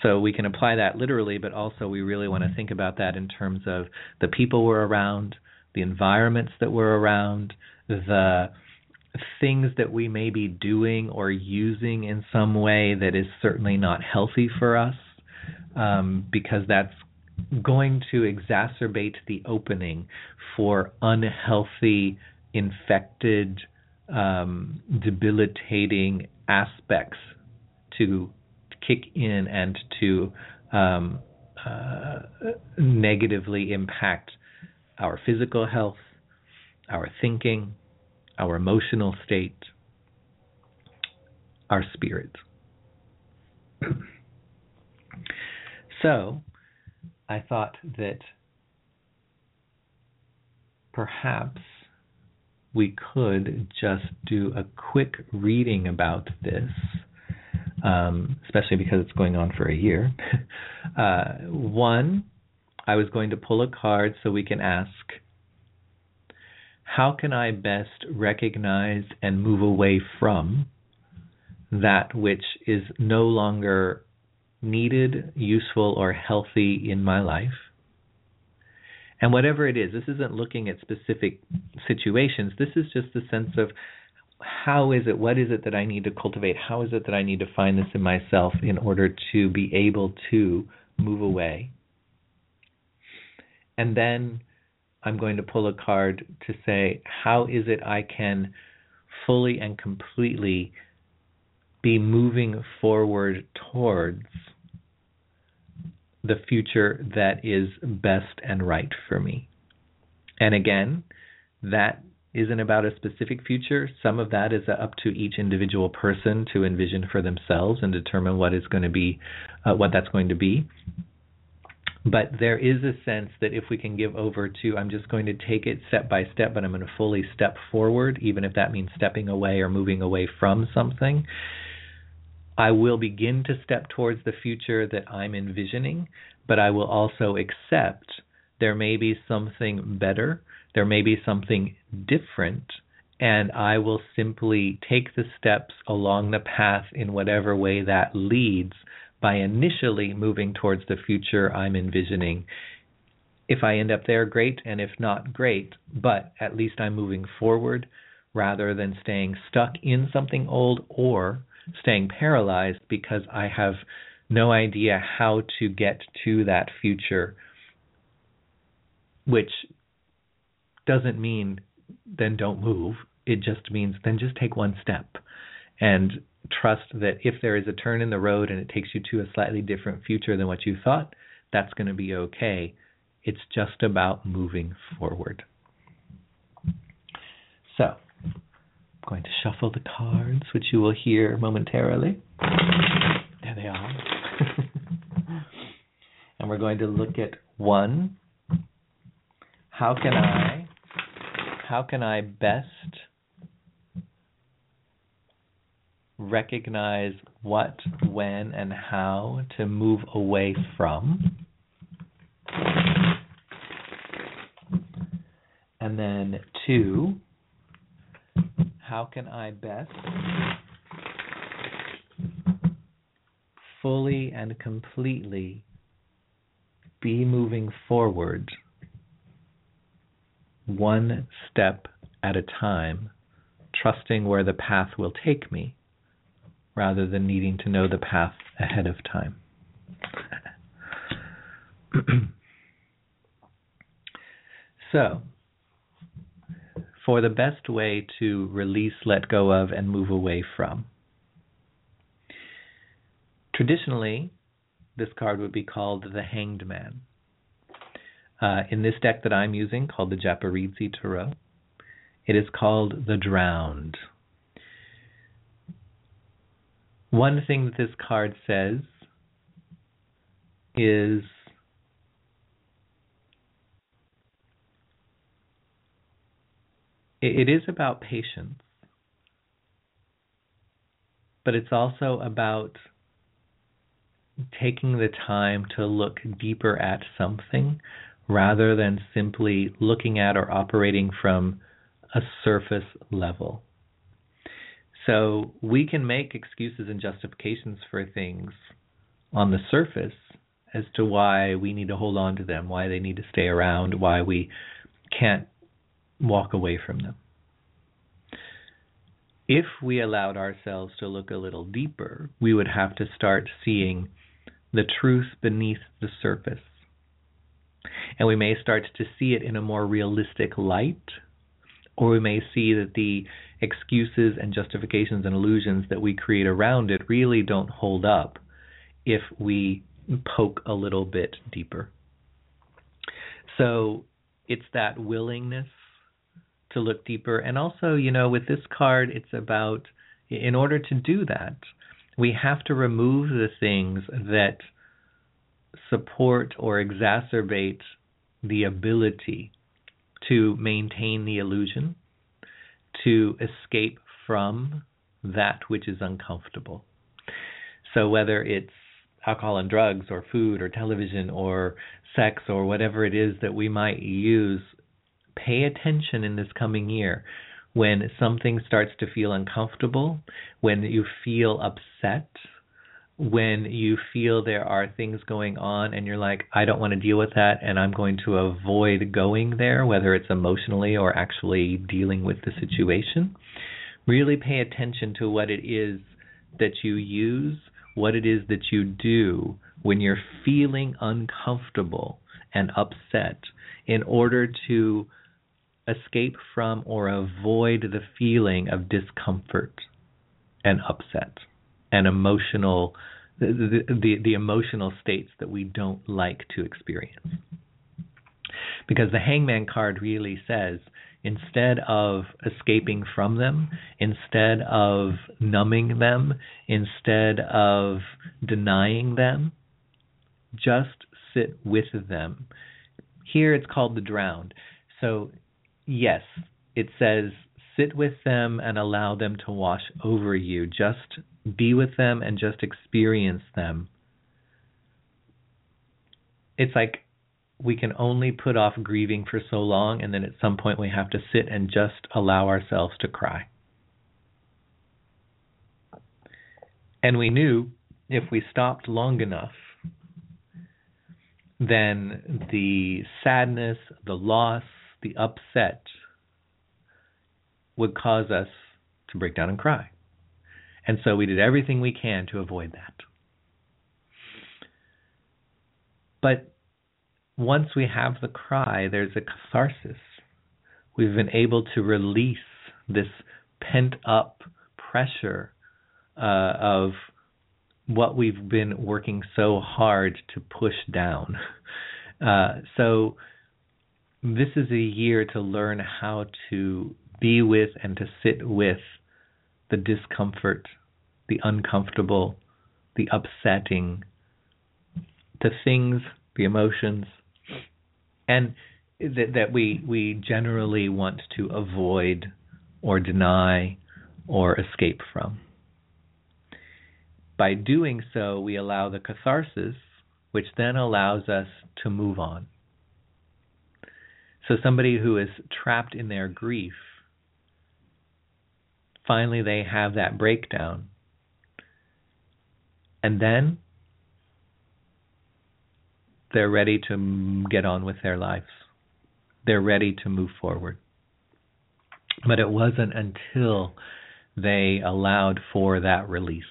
So we can apply that literally, but also we really want to mm-hmm. think about that in terms of the people we're around, the environments that we're around, the things that we may be doing or using in some way that is certainly not healthy for us, um, because that's going to exacerbate the opening for unhealthy infected, um, debilitating aspects to kick in and to um, uh, negatively impact our physical health, our thinking, our emotional state, our spirit. so, I thought that perhaps we could just do a quick reading about this, um, especially because it's going on for a year. uh, one, I was going to pull a card so we can ask how can I best recognize and move away from that which is no longer needed, useful, or healthy in my life? And whatever it is, this isn't looking at specific situations. This is just a sense of how is it, what is it that I need to cultivate? How is it that I need to find this in myself in order to be able to move away? And then I'm going to pull a card to say, how is it I can fully and completely be moving forward towards the future that is best and right for me. And again, that isn't about a specific future. Some of that is up to each individual person to envision for themselves and determine what is going to be, uh, what that's going to be. But there is a sense that if we can give over to, I'm just going to take it step by step, but I'm going to fully step forward, even if that means stepping away or moving away from something, I will begin to step towards the future that I'm envisioning, but I will also accept there may be something better, there may be something different, and I will simply take the steps along the path in whatever way that leads by initially moving towards the future I'm envisioning. If I end up there, great, and if not, great, but at least I'm moving forward rather than staying stuck in something old or staying paralyzed because I have no idea how to get to that future, which doesn't mean then don't move. It just means then just take one step and trust that if there is a turn in the road and it takes you to a slightly different future than what you thought, that's going to be okay. It's just about moving forward. So, I'm going to shuffle the cards, which you will hear momentarily. There they are. and we're going to look at one. How can I how can I best recognize what, when, and how to move away from? And then two, how can I best fully and completely be moving forward one step at a time, trusting where the path will take me rather than needing to know the path ahead of time. so, for the best way to release, let go of, and move away from. Traditionally, this card would be called the Hanged Man. Uh, in this deck that I'm using, called the Japaridze Tarot, it is called the Drowned. One thing that this card says is it is about patience, but it's also about taking the time to look deeper at something rather than simply looking at or operating from a surface level. So we can make excuses and justifications for things on the surface as to why we need to hold on to them, why they need to stay around, why we can't walk away from them. If we allowed ourselves to look a little deeper, we would have to start seeing the truth beneath the surface. And we may start to see it in a more realistic light, Or we may see that the excuses and justifications and illusions that we create around it really don't hold up if we poke a little bit deeper. So it's that willingness to look deeper. And also, you know, with this card, it's about, in order to do that, we have to remove the things that support or exacerbate the ability to maintain the illusion, to escape from that which is uncomfortable. So whether it's alcohol and drugs or food or television or sex or whatever it is that we might use, pay attention in this coming year when something starts to feel uncomfortable, when you feel upset, when you feel there are things going on and you're like, I don't want to deal with that and I'm going to avoid going there, whether it's emotionally or actually dealing with the situation. Really pay attention to what it is that you use, what it is that you do when you're feeling uncomfortable and upset in order to escape from or avoid the feeling of discomfort and upset and emotional the, the the emotional states that we don't like to experience. Because the hangman card really says instead of escaping from them, instead of numbing them, instead of denying them, just sit with them. Here it's called the drowned. So, yes, it says sit with them and allow them to wash over you. Just be with them and just experience them. It's like we can only put off grieving for so long, and then at some point we have to sit and just allow ourselves to cry. And we knew if we stopped long enough, then the sadness, the loss, the upset would cause us to break down and cry. And so we did everything we can to avoid that. But once we have the cry, there's a catharsis. We've been able to release this pent up pressure uh, of what we've been working so hard to push down. Uh, so, this is a year to learn how to be with and to sit with the discomfort, the uncomfortable, the upsetting, the things, the emotions, and that, that we we generally want to avoid or deny or escape from. By doing so, we allow the catharsis, which then allows us to move on. So, somebody who is trapped in their grief finally they have that breakdown. And then they're ready to get on with their lives. They're ready to move forward. But it wasn't until they allowed for that release.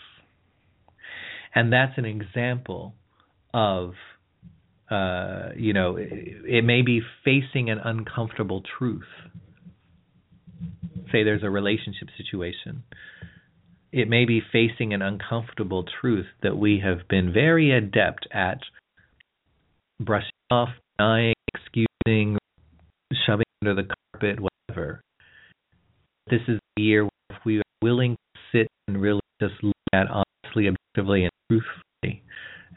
And that's an example of, uh, you know, it, it may be facing an uncomfortable truth say there's a relationship situation, it may be facing an uncomfortable truth that we have been very adept at brushing off, denying, excusing, shoving under the carpet, whatever. This is the year where if we are willing to sit and really just look at honestly, objectively, and truthfully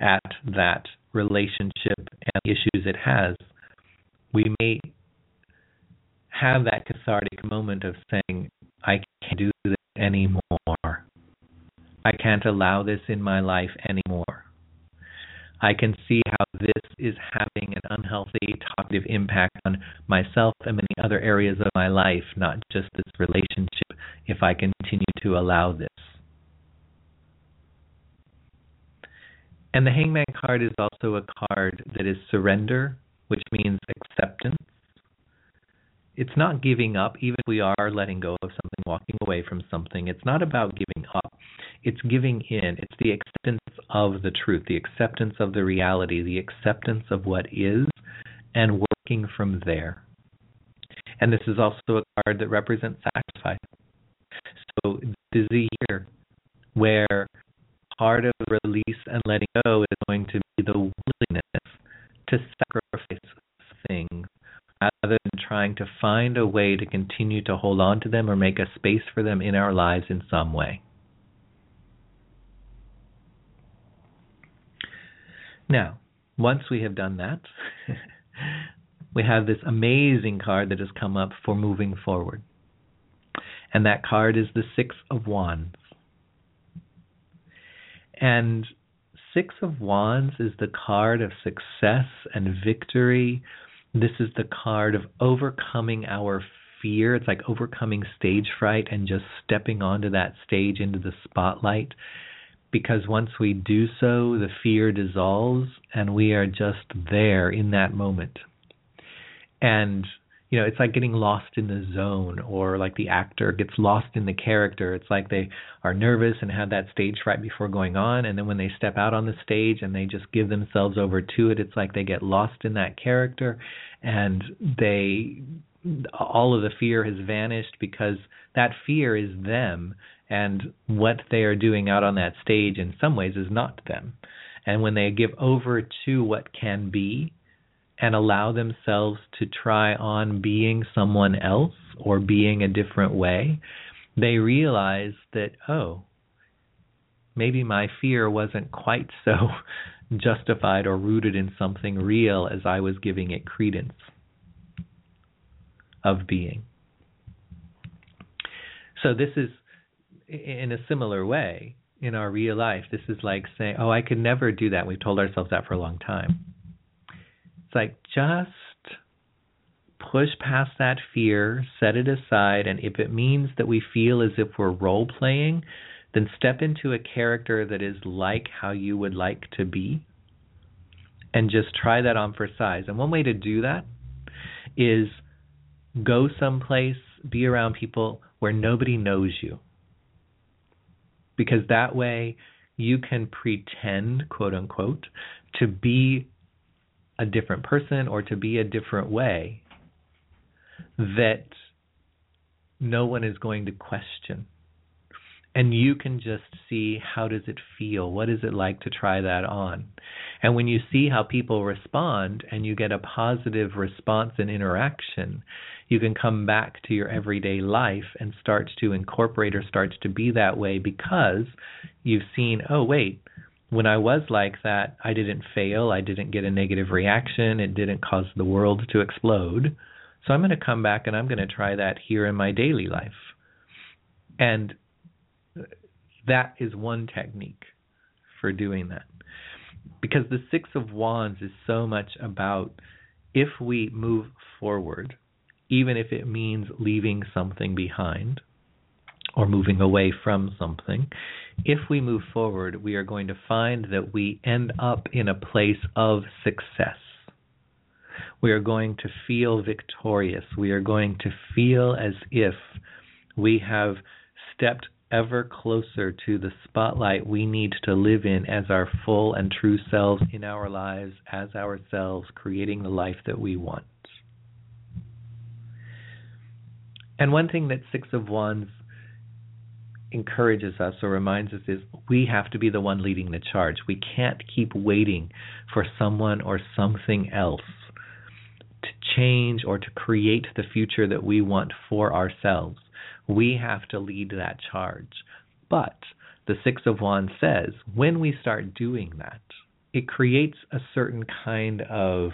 at that relationship and the issues it has, we may have that cathartic moment of saying, I can't do this anymore. I can't allow this in my life anymore. I can see how this is having an unhealthy, toxic impact on myself and many other areas of my life, not just this relationship, if I continue to allow this. And the Hangman card is also a card that is surrender, which means acceptance it's not giving up, even if we are letting go of something, walking away from something. It's not about giving up. It's giving in. It's the acceptance of the truth, the acceptance of the reality, the acceptance of what is, and working from there. And this is also a card that represents sacrifice. So this is a year where part of release and letting go is going to be the willingness to sacrifice things rather than trying to find a way to continue to hold on to them or make a space for them in our lives in some way. Now, once we have done that, we have this amazing card that has come up for moving forward. And that card is the Six of Wands. And Six of Wands is the card of success and victory. This is the card of overcoming our fear. It's like overcoming stage fright and just stepping onto that stage into the spotlight because once we do so, the fear dissolves and we are just there in that moment. And, you know, it's like getting lost in the zone or like the actor gets lost in the character. It's like they are nervous and have that stage fright before going on. And then when they step out on the stage and they just give themselves over to it, it's like they get lost in that character and they, all of the fear has vanished because that fear is them and what they are doing out on that stage in some ways is not them. And when they give over to what can be and allow themselves to try on being someone else or being a different way, they realize that, oh, maybe my fear wasn't quite so justified or rooted in something real as I was giving it credence of being. So this is in a similar way in our real life. This is like saying, "Oh, I could never do that." We've told ourselves that for a long time. It's like just push past that fear, set it aside, and if it means that we feel as if we're role playing, then step into a character that is like how you would like to be and just try that on for size. And one way to do that is go someplace, be around people where nobody knows you because that way you can pretend, quote unquote, to be a different person or to be a different way that no one is going to question. And you can just see how does it feel? What is it like to try that on? And when you see how people respond and you get a positive response and interaction, you can come back to your everyday life and start to incorporate or start to be that way because you've seen, oh, wait, when I was like that, I didn't fail, I didn't get a negative reaction, it didn't cause the world to explode. So I'm going to come back and I'm going to try that here in my daily life. And that is one technique for doing that. Because the Six of Wands is so much about if we move forward, even if it means leaving something behind or moving away from something, if we move forward, we are going to find that we end up in a place of success. We are going to feel victorious. We are going to feel as if we have stepped ever closer to the spotlight we need to live in as our full and true selves in our lives, as ourselves, creating the life that we want. And one thing that Six of Wands encourages us or reminds us is we have to be the one leading the charge. We can't keep waiting for someone or something else to change or to create the future that we want for ourselves. We have to lead that charge. But the Six of Wands says when we start doing that, it creates a certain kind of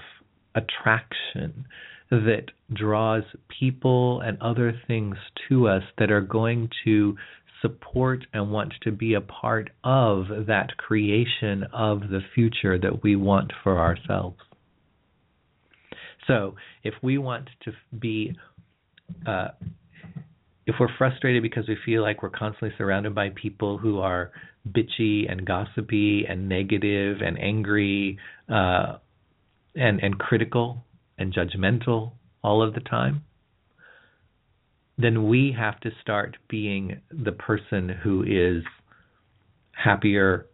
attraction that draws people and other things to us that are going to support and want to be a part of that creation of the future that we want for ourselves. So, if we want to be, uh, if we're frustrated because we feel like we're constantly surrounded by people who are bitchy and gossipy and negative and angry uh, and and critical and judgmental all of the time, then we have to start being the person who is happier,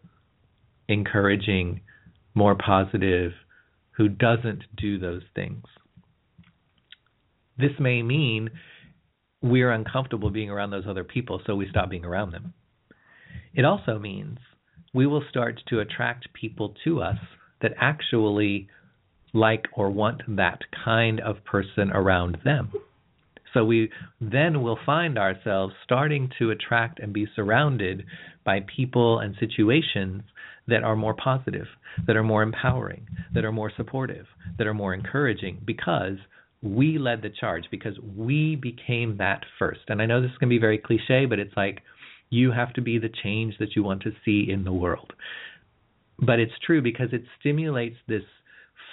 encouraging, more positive, who doesn't do those things. This may mean we're uncomfortable being around those other people, so we stop being around them. It also means we will start to attract people to us that actually like or want that kind of person around them. So we then will find ourselves starting to attract and be surrounded by people and situations that are more positive, that are more empowering, that are more supportive, that are more encouraging because we led the charge, because we became that first. And I know this can be very cliche, but it's like you have to be the change that you want to see in the world. But it's true because it stimulates this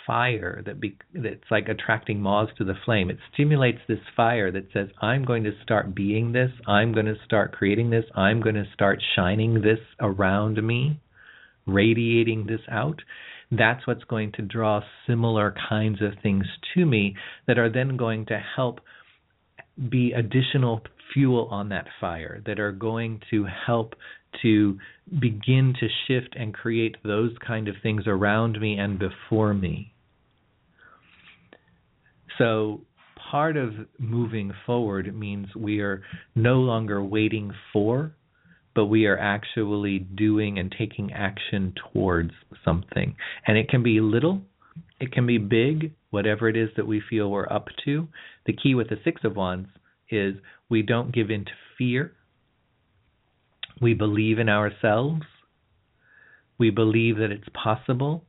fire that be, that's like attracting moths to the flame. It stimulates this fire that says, I'm going to start being this. I'm going to start creating this. I'm going to start shining this around me, radiating this out. That's what's going to draw similar kinds of things to me that are then going to help be additional fuel on that fire, that are going to help to begin to shift and create those kind of things around me and before me. So, part of moving forward means we are no longer waiting for, but we are actually doing and taking action towards something. And it can be little, it can be big, whatever it is that we feel we're up to. The key with the Six of Wands is we don't give in to fear. We believe in ourselves. We believe that it's possible,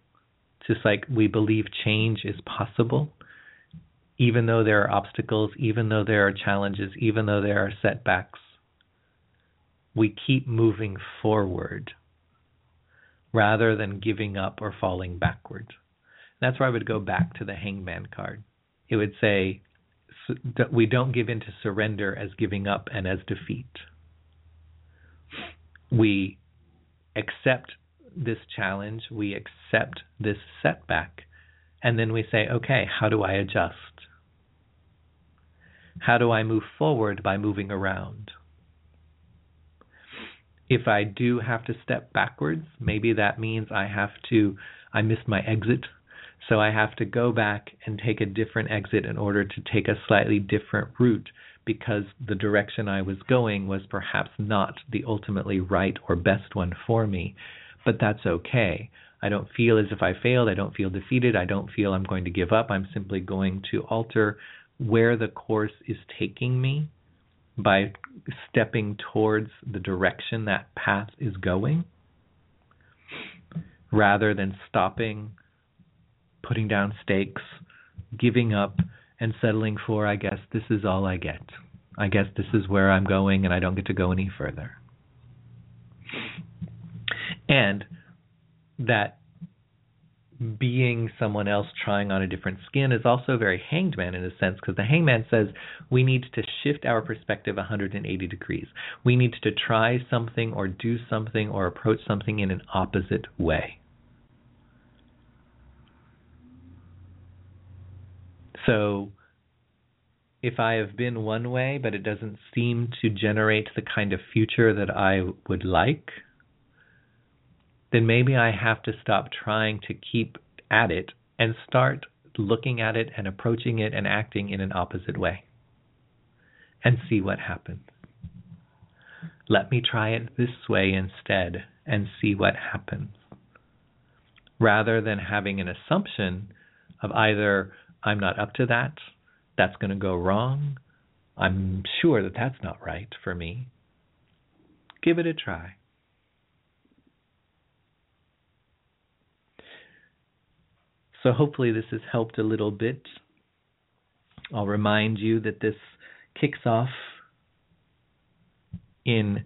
just like we believe change is possible even though there are obstacles, even though there are challenges, even though there are setbacks, we keep moving forward rather than giving up or falling backwards. That's where I would go back to the hanged man card. It would say, we don't give in to surrender as giving up and as defeat. We accept this challenge, we accept this setback, and then we say, okay, how do I adjust? How do I move forward by moving around? If I do have to step backwards, maybe that means I have to, I missed my exit. So I have to go back and take a different exit in order to take a slightly different route because the direction I was going was perhaps not the ultimately right or best one for me. But that's okay. I don't feel as if I failed. I don't feel defeated. I don't feel I'm going to give up. I'm simply going to alter where the course is taking me by stepping towards the direction that path is going rather than stopping, putting down stakes, giving up, and settling for, I guess this is all I get. I guess this is where I'm going and I don't get to go any further. And that being someone else trying on a different skin is also very hanged man in a sense because the hanged man says we need to shift our perspective 180 degrees. We need to try something or do something or approach something in an opposite way. So if I have been one way but it doesn't seem to generate the kind of future that I would like, then maybe I have to stop trying to keep at it and start looking at it and approaching it and acting in an opposite way and see what happens. Let me try it this way instead and see what happens. Rather than having an assumption of either I'm not up to that, that's going to go wrong, I'm sure that that's not right for me. Give it a try. So hopefully this has helped a little bit. I'll remind you that this kicks off in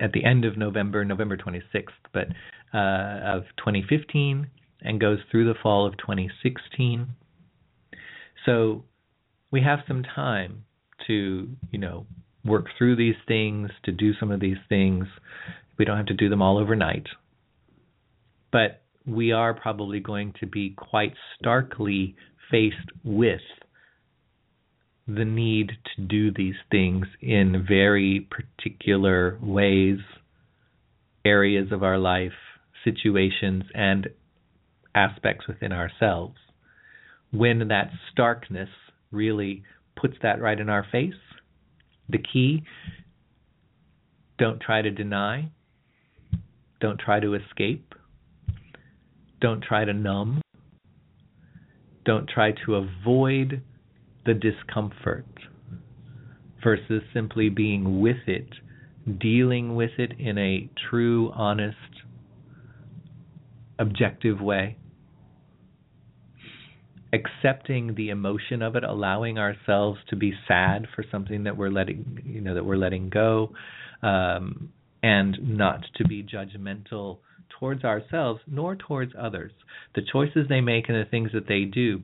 at the end of November, November 26th, but uh, of 2015, and goes through the fall of 2016. So we have some time to, you know, work through these things, to do some of these things. We don't have to do them all overnight. But we are probably going to be quite starkly faced with the need to do these things in very particular ways, areas of our life, situations, and aspects within ourselves. When that starkness really puts that right in our face. The key don't try to deny, don't try to escape, don't try to numb, don't try to avoid the discomfort versus simply being with it, dealing with it in a true, honest, objective way. Accepting the emotion of it, allowing ourselves to be sad for something that we're letting, you know, that we're letting go, um, and not to be judgmental towards ourselves nor towards others. The choices they make and the things that they do,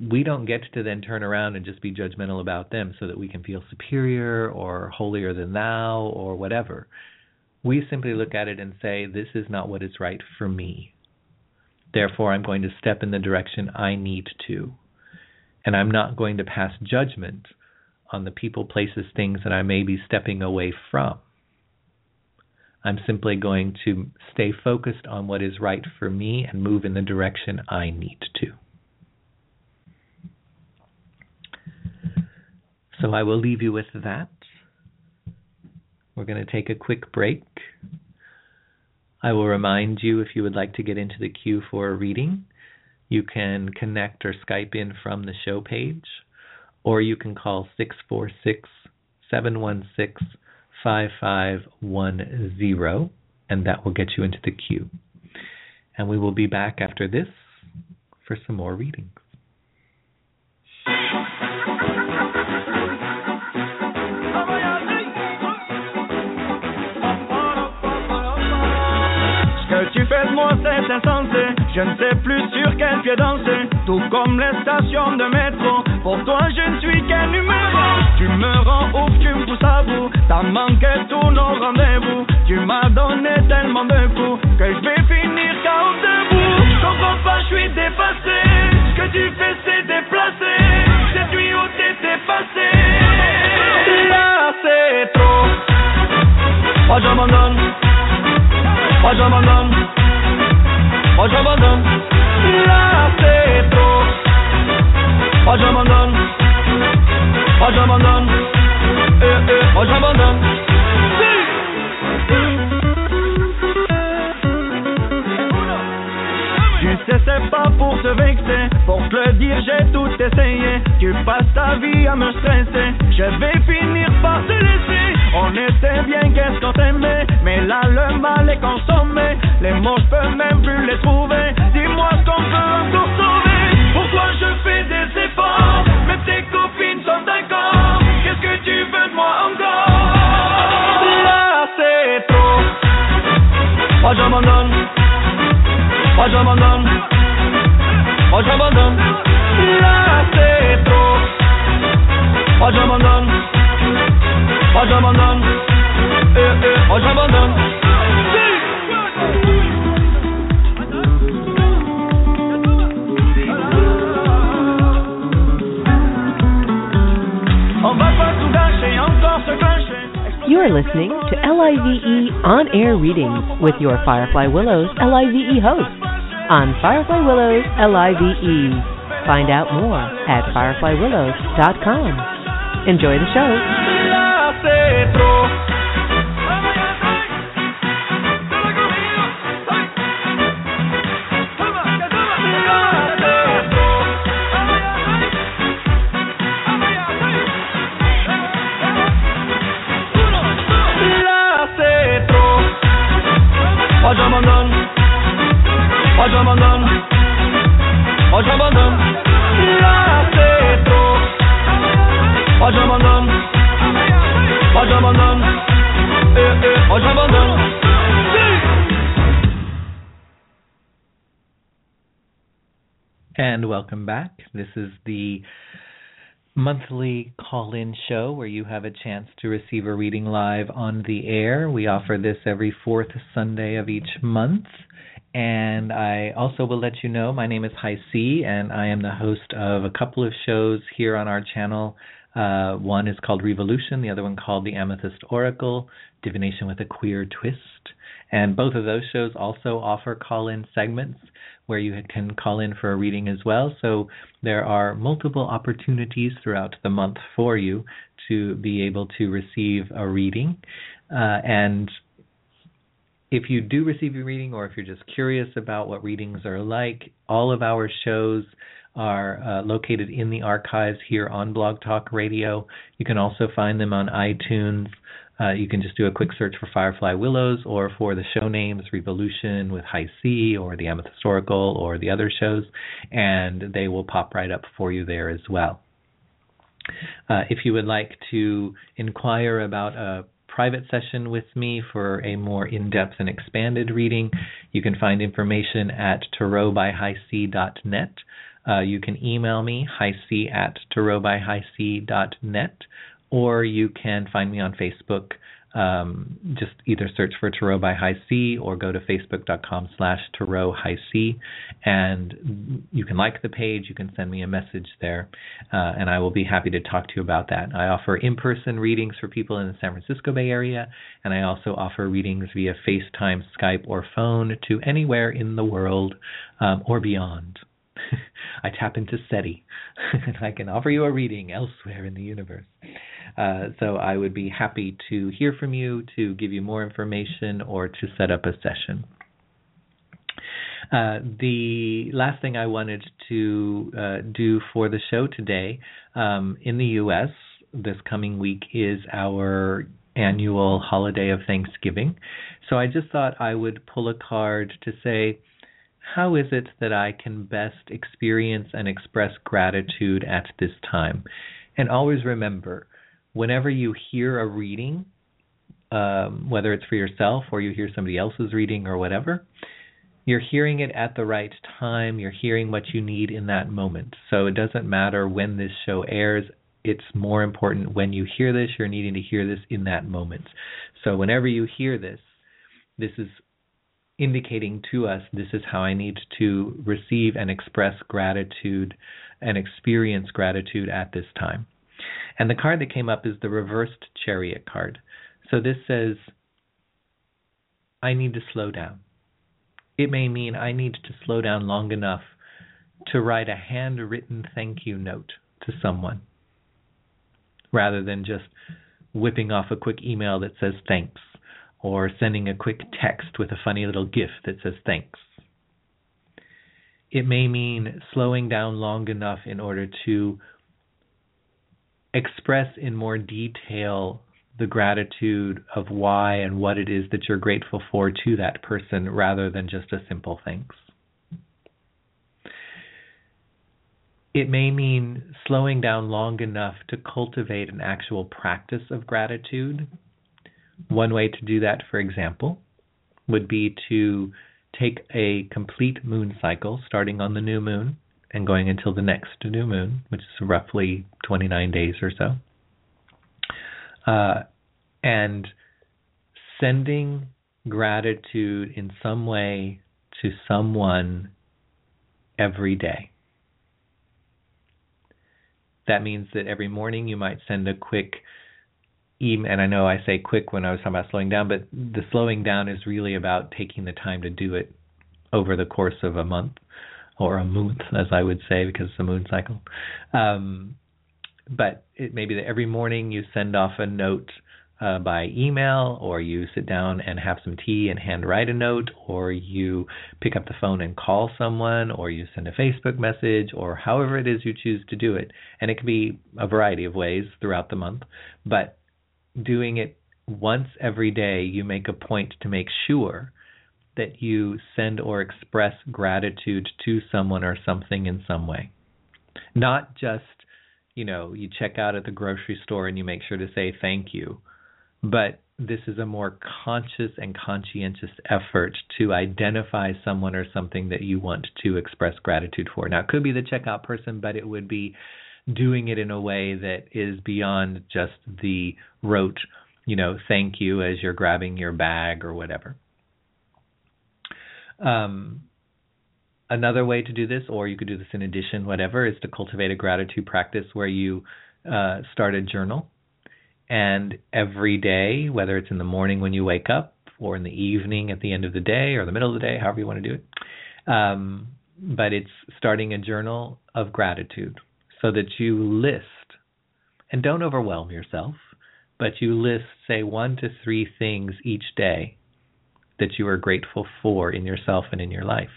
we don't get to then turn around and just be judgmental about them so that we can feel superior or holier than thou or whatever. We simply look at it and say, This is not what is right for me. Therefore, I'm going to step in the direction I need to. And I'm not going to pass judgment on the people, places, things that I may be stepping away from. I'm simply going to stay focused on what is right for me and move in the direction I need to. So I will leave you with that. We're going to take a quick break. I will remind you if you would like to get into the queue for a reading, you can connect or Skype in from the show page, or you can call 646 716 5510, and that will get you into the queue. And we will be back after this for some more readings. Je ne sais plus sur quel pied danser. Tout comme les stations de métro. Pour toi je ne suis qu'un numéro Tu me rends ouf, tu me pousses à bout. T'as manqué tous nos rendez-vous. Tu m'as donné tellement de coups Que je vais finir KO debout. Je comprends pas, je suis dépassé. Ce que tu fais c'est déplacé. Cette nuit où t'étais passé. Là c'est trop. Moi j'abandonne. Moi j'abandonne, moi j'abandonne, là c'est trop. Moi j'abandonne, moi j'abandonne, eh eh, moi j'abandonne. Tu sais c'est pas pour te vexer, pour te le dire j'ai tout essayé. Tu passes ta vie à me stresser, je vais finir par te laisser. On était bien, qu'est-ce qu'on t'aimait Mais là le mal est consommé. Les mots je peux même plus les trouver. Dis-moi ce qu'on peut encore sauver. Pourquoi je fais des efforts? Mais tes copines sont d'accord. Qu'est-ce que tu veux de moi encore? Là c'est trop. Moi j'abandonne j'abandonne Moi j'abandonne Là c'est trop tout gâcher, encore se gâcher. You are listening to LIVE On Air Readings with your Firefly Willows LIVE host on Firefly Willows LIVE. Find out more at fireflywillows.com. Enjoy the show. Welcome back. This is the monthly call in show where you have a chance to receive a reading live on the air. We offer this every fourth Sunday of each month. And I also will let you know my name is Hi C, and I am the host of a couple of shows here on our channel. Uh, one is called Revolution, the other one called The Amethyst Oracle, Divination with a Queer Twist. And both of those shows also offer call in segments where you can call in for a reading as well. So there are multiple opportunities throughout the month for you to be able to receive a reading. Uh, and if you do receive a reading or if you're just curious about what readings are like, all of our shows are uh, located in the archives here on Blog Talk Radio. You can also find them on iTunes. Uh, you can just do a quick search for Firefly Willows or for the show names Revolution with High C or the Amethyst Oracle or the other shows, and they will pop right up for you there as well. Uh, if you would like to inquire about a private session with me for a more in-depth and expanded reading, you can find information at tarotbyhighc.net. Uh, you can email me, highc at tarotbyhighc.net, or you can find me on Facebook. Um, just either search for Tarot by High C or go to facebook.com slash Tarot High C and you can like the page, you can send me a message there, uh, and I will be happy to talk to you about that. I offer in person readings for people in the San Francisco Bay Area, and I also offer readings via FaceTime, Skype, or phone to anywhere in the world um, or beyond. I tap into SETI, and I can offer you a reading elsewhere in the universe. Uh, so I would be happy to hear from you, to give you more information, or to set up a session. Uh, the last thing I wanted to uh, do for the show today um, in the U.S. this coming week is our annual holiday of Thanksgiving. So I just thought I would pull a card to say, how is it that I can best experience and express gratitude at this time? And always remember, whenever you hear a reading, um, whether it's for yourself or you hear somebody else's reading or whatever, you're hearing it at the right time. You're hearing what you need in that moment. So it doesn't matter when this show airs. It's more important when you hear this, you're needing to hear this in that moment. So whenever you hear this, this is indicating to us this is how I need to receive and express gratitude and experience gratitude at this time. And the card that came up is the reversed chariot card. So this says, I need to slow down. It may mean I need to slow down long enough to write a handwritten thank you note to someone rather than just whipping off a quick email that says thanks or sending a quick text with a funny little GIF that says thanks. It may mean slowing down long enough in order to express in more detail the gratitude of why and what it is that you're grateful for to that person rather than just a simple thanks. It may mean slowing down long enough to cultivate an actual practice of gratitude. One way to do that, for example, would be to take a complete moon cycle starting on the new moon and going until the next new moon, which is roughly 29 days or so. Uh, and sending gratitude in some way to someone every day. That means that every morning you might send a quick and I know I say quick when I was talking about slowing down, but the slowing down is really about taking the time to do it over the course of a month or a month, as I would say, because it's a moon cycle. Um, but it may be that every morning you send off a note uh, by email, or you sit down and have some tea and handwrite a note, or you pick up the phone and call someone, or you send a Facebook message, or however it is you choose to do it. And it can be a variety of ways throughout the month, but doing it once every day, you make a point to make sure that you send or express gratitude to someone or something in some way. Not just, you know, you check out at the grocery store and you make sure to say thank you, but this is a more conscious and conscientious effort to identify someone or something that you want to express gratitude for. Now, it could be the checkout person, but it would be doing it in a way that is beyond just the rote, you know, thank you as you're grabbing your bag or whatever. Um, another way to do this, or you could do this in addition, whatever, is to cultivate a gratitude practice where you uh, start a journal. And every day, whether it's in the morning when you wake up, or in the evening at the end of the day or the middle of the day, however you want to do it. Um, but it's starting a journal of gratitude so that you list, and don't overwhelm yourself, but you list, say, one to three things each day that you are grateful for in yourself and in your life.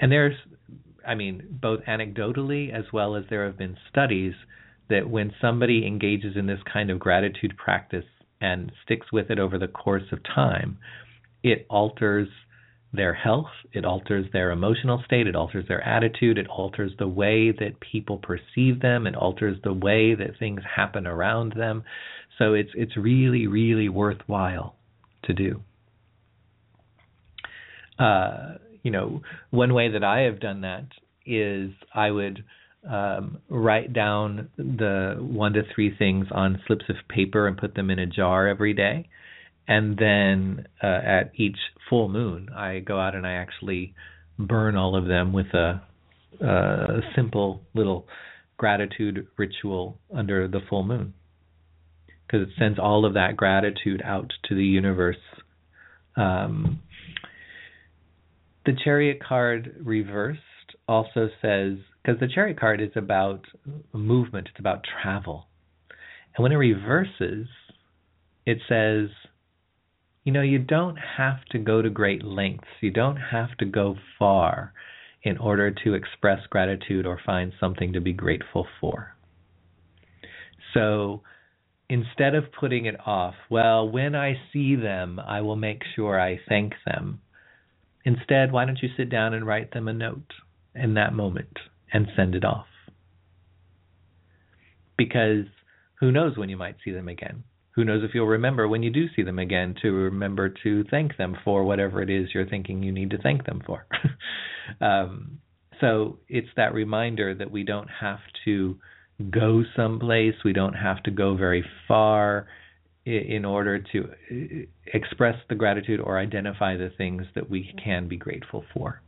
And there's, I mean, both anecdotally as well as there have been studies that when somebody engages in this kind of gratitude practice and sticks with it over the course of time, it alters their health, it alters their emotional state, it alters their attitude, it alters the way that people perceive them, it alters the way that things happen around them. So it's it's really really worthwhile to do. Uh, you know, one way that I have done that is I would um, write down the one to three things on slips of paper and put them in a jar every day. And then uh, at each full moon, I go out and I actually burn all of them with a, a simple little gratitude ritual under the full moon. Because it sends all of that gratitude out to the universe. Um, the chariot card reversed also says because the chariot card is about movement, it's about travel. And when it reverses, it says, you know, you don't have to go to great lengths, you don't have to go far in order to express gratitude or find something to be grateful for. So instead of putting it off, well, when I see them, I will make sure I thank them. Instead, why don't you sit down and write them a note in that moment? and send it off. Because who knows when you might see them again? Who knows if you'll remember when you do see them again to remember to thank them for whatever it is you're thinking you need to thank them for. um, so it's that reminder that we don't have to go someplace, we don't have to go very far in order to uh, express the gratitude or identify the things that we can be grateful for.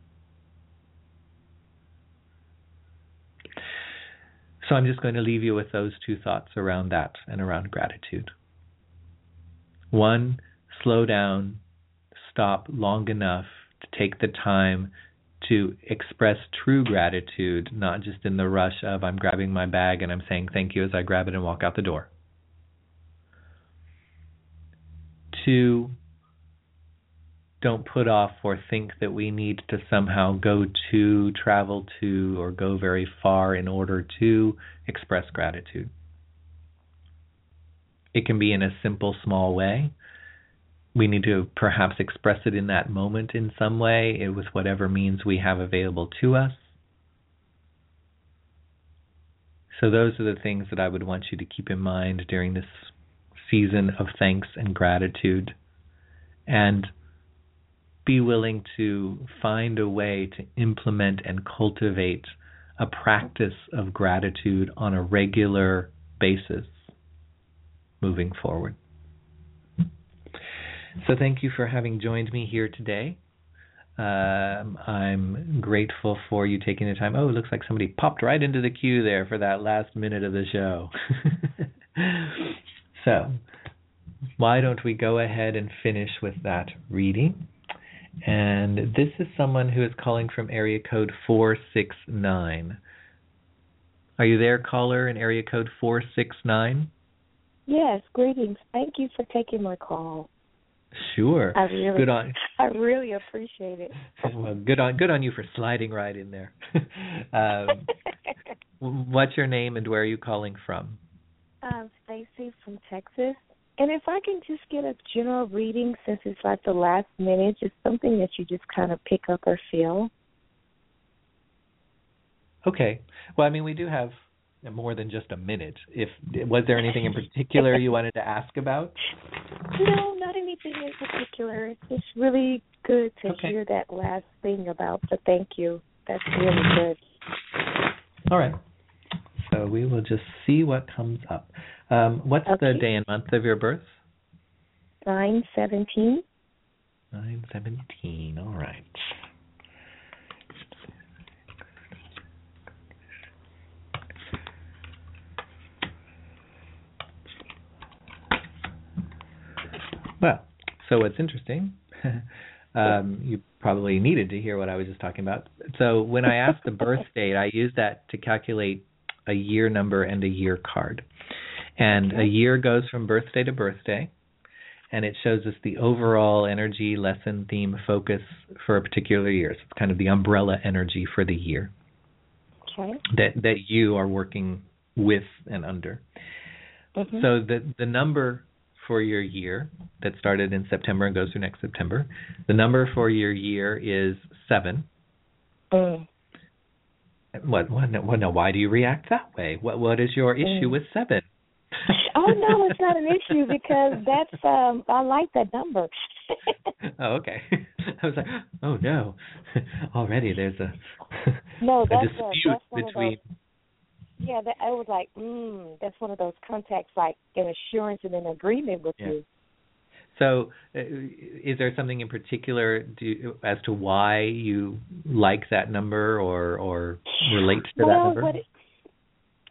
So I'm just going to leave you with those two thoughts around that and around gratitude. One, slow down, stop long enough to take the time to express true gratitude, not just in the rush of I'm grabbing my bag and I'm saying thank you as I grab it and walk out the door. Two, don't put off or think that we need to somehow go to, travel to, or go very far in order to express gratitude. It can be in a simple, small way. We need to perhaps express it in that moment in some way eh, with whatever means we have available to us. So, those are the things that I would want you to keep in mind during this season of thanks and gratitude. And be willing to find a way to implement and cultivate a practice of gratitude on a regular basis moving forward. So, thank you for having joined me here today. Um, I'm grateful for you taking the time. Oh, it looks like somebody popped right into the queue there for that last minute of the show. so, why don't we go ahead and finish with that reading? And this is someone who is calling from area code 469. Are you there, caller, in area code 469? Yes, greetings. Thank you for taking my call. Sure. I really, good on. I really appreciate it. Well, good on, good on you for sliding right in there. um, what's your name and where are you calling from? I'm Stacy from Texas. And if I can just get a general reading, since it's like the last minute, just something that you just kind of pick up or feel. Okay. Well, I mean, we do have more than just a minute. If was there anything in particular you wanted to ask about? No, not anything in particular. It's just really good to Okay. hear that last thing about the thank you. That's really good. All right. So we will just see what comes up. Um, what's the day and month of your birth? Nine seventeen. Nine seventeen. All right. Well, so what's interesting, um, you probably needed to hear what I was just talking about. So when I asked the birth date, I used that to calculate a year number and a year card. And a year goes from birthday to birthday, and it shows us the overall energy, lesson, theme, focus for a particular year. So it's kind of the umbrella energy for the year Okay. that that you are working with and under. Mhm. So the the number for your year that started in September and goes through next September, the number for your year is seven. Mm. What? What? What? No. Why do you react that way? What? What is your issue Mm. with seven? Oh no, it's not an issue because that's um I like that number. oh, okay. I was like, oh no, already there's a No, a that's a- dispute that's one of between. Yeah, that I was like, mm, that's one of those contacts like an assurance and an agreement with Yeah. you. So, uh, is there something in particular do, as to why you like that number or or relate to that number? what it,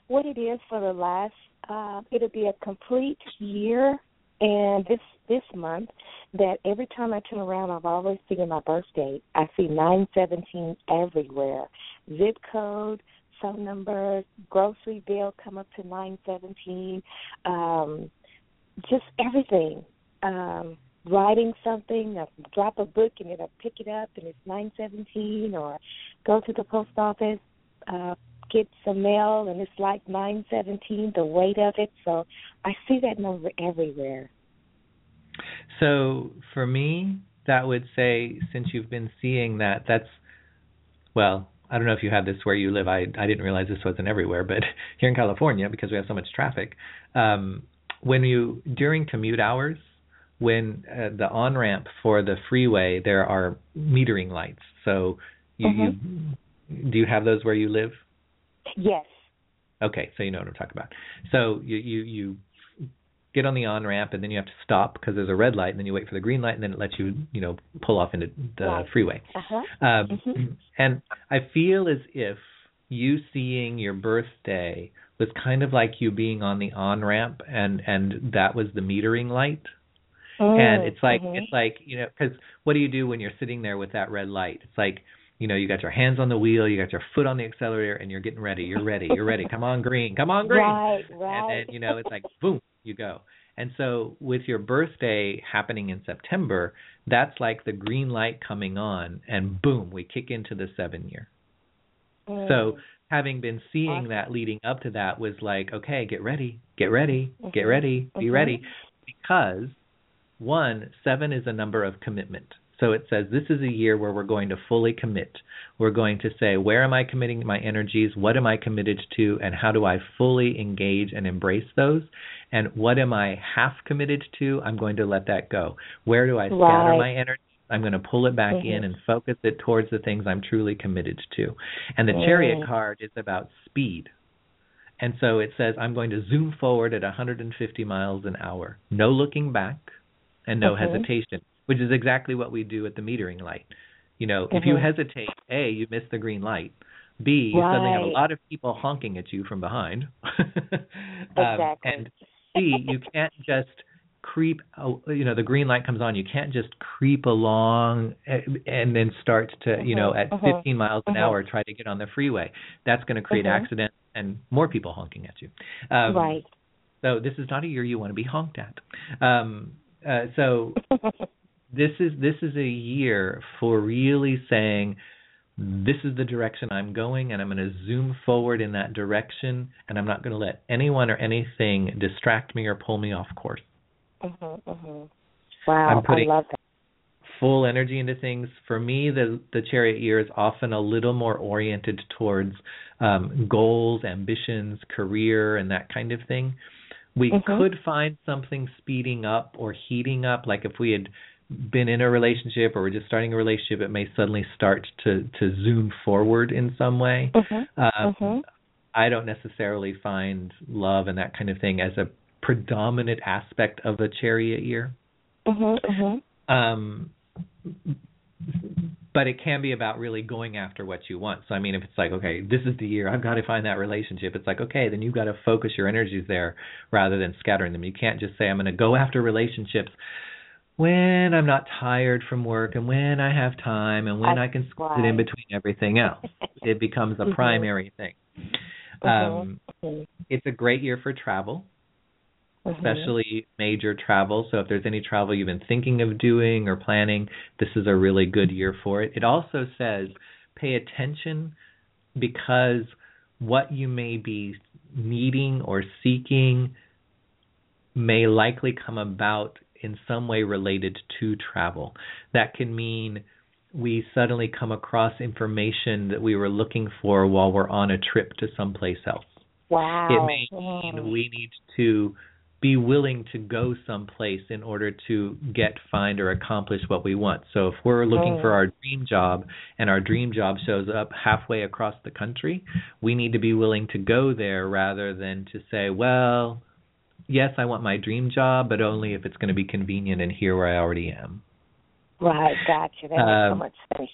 what it is for the last, uh, it'll be a complete year, and this this month that every time I turn around, I've always seen my birth date. I see nine seventeen everywhere, zip code, phone number, grocery bill come up to nine seventeen, um, just everything. Um, writing something, I drop a book and it'll pick it up and it's nine seventeen, or go to the post office, uh, get some mail and it's like nine seventeen, the weight of it. So I see that number everywhere. So for me, that would say since you've been seeing that, that's well, I don't know if you have this where you live. I I didn't realize this wasn't everywhere, but here in California, because we have so much traffic, um, when you during commute hours, when uh, the on ramp for the freeway, there are metering lights. So you, you do you have those where you live? Yes. Okay, so you know what I'm talking about. So you you you get on the on ramp and then you have to stop because there's a red light and then you wait for the green light and then it lets you you know pull off into the Right. freeway. Uh huh. Um, Mhm. And I feel as if you seeing your birthday was kind of like you being on the on ramp and and that was the metering light. and it's like Mhm. it's like you know because what do you do when you're sitting there with that red light? It's like you know you got your hands on the wheel, you got your foot on the accelerator, and you're getting ready. You're ready. You're ready. Come on, green. Come on, green. Right, right. And then you know it's like boom, you go. And so with your birthday happening in September, that's like the green light coming on, and boom, we kick into the seven year. Mm. So having been seeing that leading up to that was like, okay, get ready, get ready, get ready, be Mhm. ready, because one, seven is a number of commitment. So it says this is a year where we're going to fully commit. We're going to say, where am I committing my energies? What am I committed to? And how do I fully engage and embrace those? And what am I half committed to? I'm going to let that go. Where do I scatter Right. my energy? I'm going to pull it back in Mhm. and focus it towards the things I'm truly committed to. And the chariot Mm. card is about speed. And so it says, I'm going to zoom forward at 150 miles an hour. No looking back and no Mhm. hesitation, which is exactly what we do at the metering light. You know, if you Mhm. hesitate, A, you miss the green light. B, you suddenly have a lot of people honking at you from behind. um, Exactly. And C, you can't just creep you know the green light comes on you can't just creep along and then start to you know at mhm, 15 miles an hour try to get on the freeway. That's going to create Mhm. accidents and more people honking at you. Um right. so this is not a year you want to be honked at. Um uh, so this is this is a year for really saying this is the direction I'm going and I'm going to zoom forward in that direction and I'm not going to let anyone or anything distract me or pull me off course. Mhm, mhm. Wow, I'm putting- I love that. Full energy into things. For me, the the chariot year is often a little more oriented towards um, goals, ambitions, career, and that kind of thing. We Mhm. could find something speeding up or heating up, like if we had been in a relationship or we're just starting a relationship, it may suddenly start to to zoom forward in some way. Mhm, Um, mhm. I don't necessarily find love and that kind of thing as a predominant aspect of a chariot year. Mhm, mhm. Um, but it can be about really going after what you want. So I mean, if it's like, okay, this is the year I've got to find that relationship, it's like, okay, then you've got to focus your energies there rather than scattering them. You can't just say I'm going to go after relationships when I'm not tired from work and when I have time and when I, can squeeze it in between everything else. it becomes a Mhm. primary thing. Um, Mhm. it's a great year for travel, especially major travel. So if there's any travel you've been thinking of doing or planning, this is a really good year for it. It also says pay attention because what you may be needing or seeking may likely come about in some way related to travel. That can mean we suddenly come across information that we were looking for while we're on a trip to someplace else. Wow. It may Mm. mean we need to be willing to go someplace in order to get, find, or accomplish what we want. So if we're looking Mm. for our dream job and our dream job shows up halfway across the country, we need to be willing to go there rather than to say, well, yes, I want my dream job, but only if it's going to be convenient and here where I already am. Right, gotcha. That makes so Um, much sense.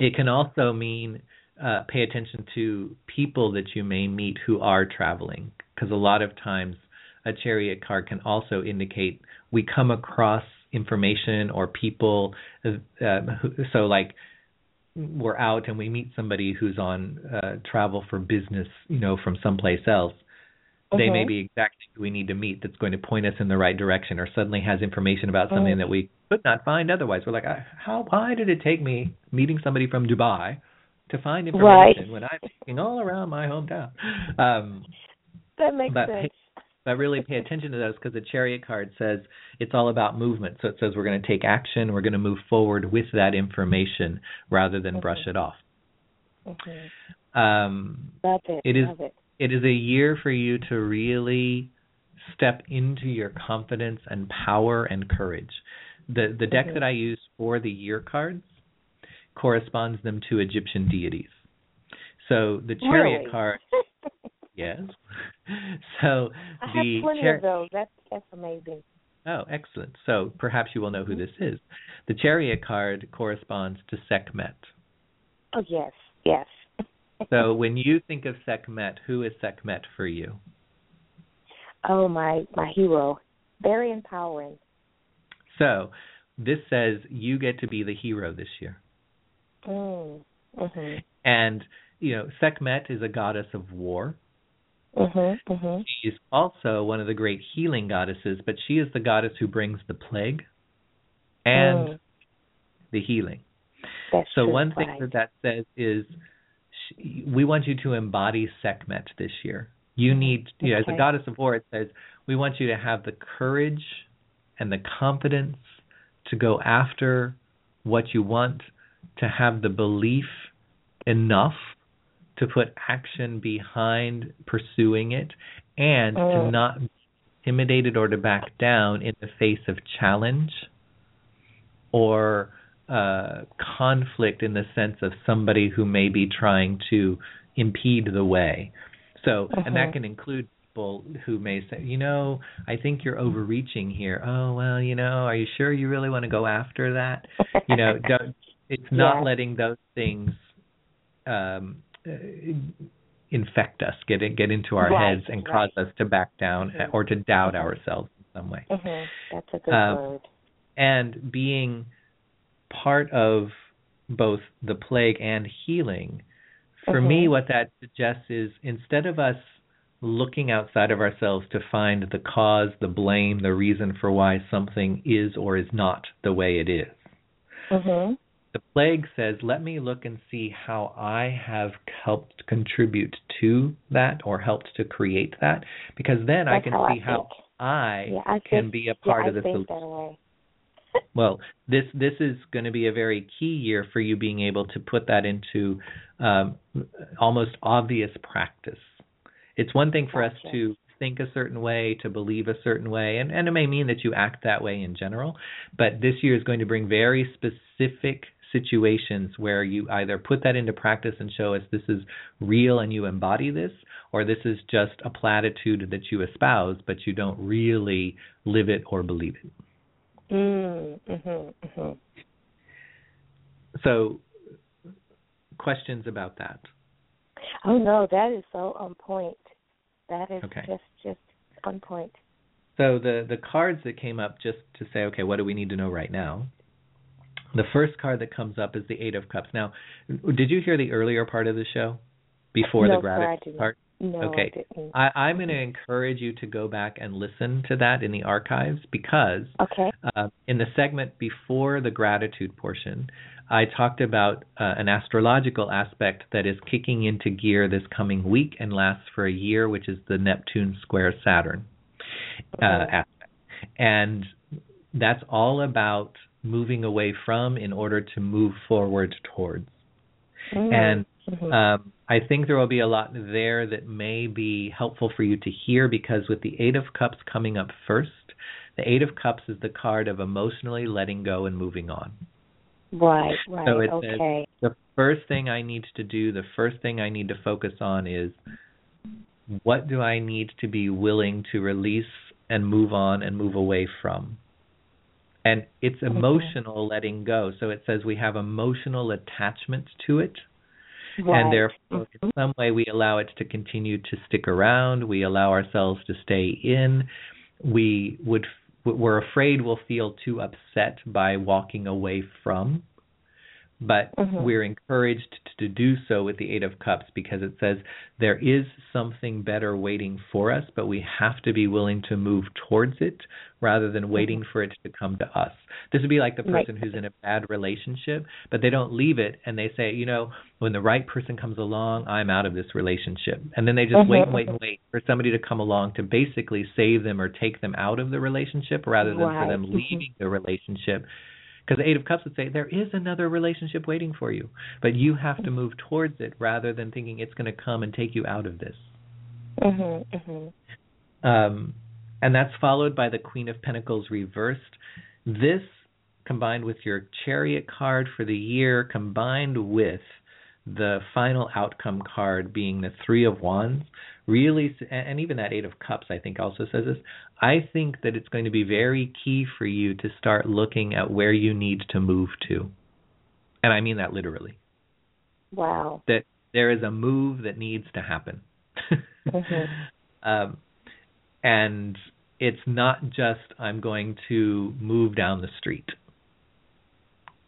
It can also mean uh, pay attention to people that you may meet who are traveling, because a lot of times a chariot card can also indicate we come across information or people. Uh, who, so, like, we're out and we meet somebody who's on uh, travel for business, you know, from someplace else. They may be exactly who we need to meet that's going to point us in the right direction or suddenly has information about something Mm. that we could not find otherwise. We're like, "I- how why did it take me meeting somebody from Dubai to find Right. information when I'm looking all around my hometown? Um, That makes but sense. but really pay attention to those because the chariot card says it's all about movement. So it says we're going to take action, we're going to move forward with that information rather than brush it off. Mhm. Um, Love it. It is- Love it. It is a year for you to really step into your confidence and power and courage. The the deck that I use for the year cards corresponds them to Egyptian deities. So the chariot Really? card, yes. So I have the plenty of those. That's that's amazing. Oh, excellent. So perhaps you will know who this is. The chariot card corresponds to Sekhmet. Oh yes, yes. So when you think of Sekhmet, who is Sekhmet for you? oh my my hero, very empowering. So this says you get to be the hero this year. Mm. Mhm. And, you know, Sekhmet is a goddess of war. Mhm. Mhm. She's also one of the great healing goddesses, but she is the goddess who brings the plague and Mm. the healing. That's So one thing right. that that says is we want you to embody Sekhmet this year. You need, you know, as a goddess of war, it says we want you to have the courage and the confidence to go after what you want, to have the belief enough to put action behind pursuing it, and to Mm. not be intimidated or to back down in the face of challenge or uh, conflict in the sense of somebody who may be trying to impede the way. So, and that Mhm. can include people who may say, you know, I think you're overreaching here. Oh, well, you know, are you sure you really want to go after that? You know, don't, it's not Yeah. letting those things um, uh, infect us, get in, get into our Right, heads and right. cause us to back down Mhm. or to doubt ourselves in some way Mhm. That's a good Um, word. and being part of both the plague and healing. For me what that suggests is instead of us looking outside of ourselves to find the cause the blame the reason for why something is or is not the way it is. Mhm. the plague says let me look and see how i have helped contribute to that or helped to create that because then i can how I see how i Yeah, I can think- be a part yeah, of the I solution. that way. well, this this is going to be a very key year for you being able to put that into um, almost obvious practice. It's one thing for us to think a certain way, to believe a certain way, and, and it may mean that you act that way in general, but this year is going to bring very specific situations where you either put that into practice and show us this is real and you embody this, or this is just a platitude that you espouse, but you don't really live it or believe it. Mm. Mhm. Mhm. So, questions about that? Oh no, that is so on point. That is Okay. just just on point. So the the cards that came up just to say, okay, what do we need to know right now? The first card that comes up is the Eight of Cups. Now, did you hear the earlier part of the show before no, the gratitude part? No, Okay. I. I, I'm going to encourage you to go back and listen to that in the archives because Okay. uh, in the segment before the gratitude portion, I talked about uh, an astrological aspect that is kicking into gear this coming week and lasts for a year, which is the Neptune square Saturn uh, Okay. aspect. And that's all about moving away from in order to move forward towards. Mm. And um, I think there will be a lot there that may be helpful for you to hear because with the Eight of Cups coming up first, the Eight of Cups is the card of emotionally letting go and moving on. right, right. So it says- okay. The first thing I need to do, the first thing I need to focus on is what do I need to be willing to release and move on and move away from? And it's emotional letting go. So it says we have emotional attachment to it right. and therefore in Mhm. some way we allow it to continue to stick around we allow ourselves to stay in we would we're afraid we'll feel too upset by walking away from but Mhm. we're encouraged to do so with the eight of cups because it says there is something better waiting for us but we have to be willing to move towards it rather than waiting for it to come to us this would be like the Right. person who's in a bad relationship but they don't leave it and they say you know when the right person comes along i'm out of this relationship and then they just Mhm, wait and wait mhm. and wait for somebody to come along to basically save them or take them out of the relationship rather than for them Mhm. leaving the relationship because the eight of cups would say there is another relationship waiting for you but you have to move towards it rather than thinking it's going to come and take you out of this Mhm. Mhm. um, and that's followed by the Queen of Pentacles reversed. This, combined with your Chariot card for the year, combined with the final outcome card being the Three of Wands, really, and even that Eight of Cups, I think also says this. I think that it's going to be very key for you to start looking at where you need to move to. And I mean that literally. Wow. That there is a move that needs to happen. Mhm. um, and it's not just I'm going to move down the street.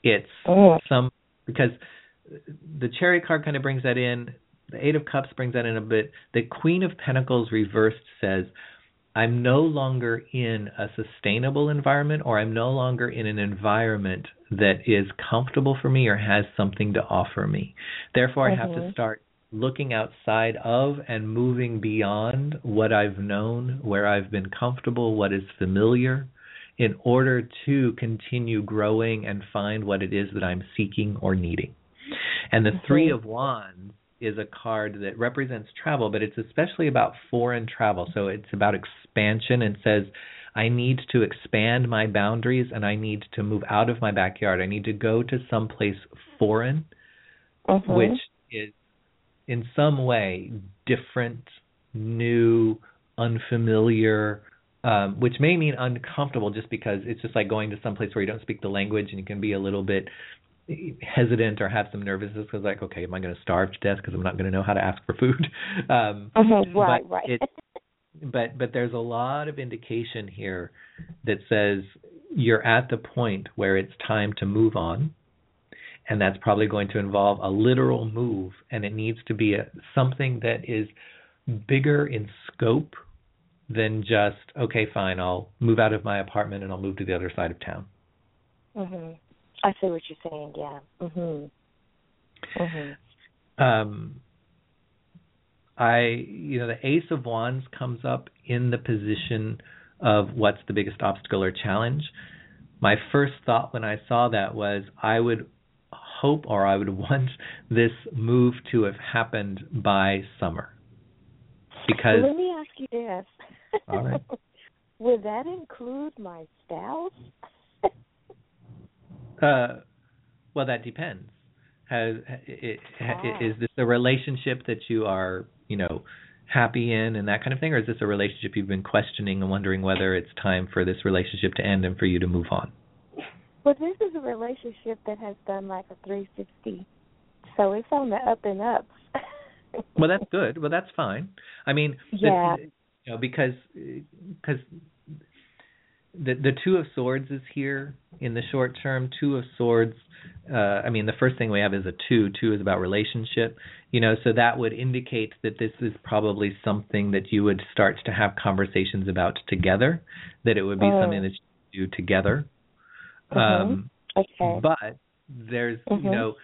It's Mm. some because the chariot card kind of brings that in. The eight of cups brings that in a bit. The queen of pentacles reversed says I'm no longer in a sustainable environment or I'm no longer in an environment that is comfortable for me or has something to offer me. Therefore, I have to Mhm. start looking outside of and moving beyond what I've known, where I've been comfortable, what is familiar, in order to continue growing and find what it is that I'm seeking or needing. And the Mhm. Three of Wands is a card that represents travel, but it's especially about foreign travel. So it's about expansion and says, I need to expand my boundaries and I need to move out of my backyard. I need to go to someplace foreign Mhm. which is in some way different, new, unfamiliar, um, which may mean uncomfortable just because it's just like going to some place where you don't speak the language and you can be a little bit hesitant or have some nervousness because like okay am i going to starve to death because i'm not going to know how to ask for food um Mhm. Right, but right. it, but but there's a lot of indication here that says you're at the point where it's time to move on and that's probably going to involve a literal move and it needs to be a, something that is bigger in scope than just okay fine I'll move out of my apartment and I'll move to the other side of town. Mhm. I see what you're saying. Yeah. Mhm. Mhm. Um I you know the ace of wands comes up in the position of what's the biggest obstacle or challenge. My first thought when I saw that was I would hope or I would want this move to have happened by summer. Because let me ask you this. All right. Would that include my spouse? Uh, well, that depends. Has it, it, is this a relationship that you are, you know, happy in and that kind of thing, or is this a relationship you've been questioning and wondering whether it's time for this relationship to end and for you to move on? Well, this is a relationship that has done like a 360, so it's on the up and up. Well, that's good. Well, that's fine. I mean, Yeah. you know, because because the the two of swords is here in the short term. Two of swords. Uh, I mean, the first thing we have is a two. Two is about relationship. You know, so that would indicate that this is probably something that you would start to have conversations about together. That it would be Oh. something that you do together. Mhm. Um, Okay. but there's you Mhm. know,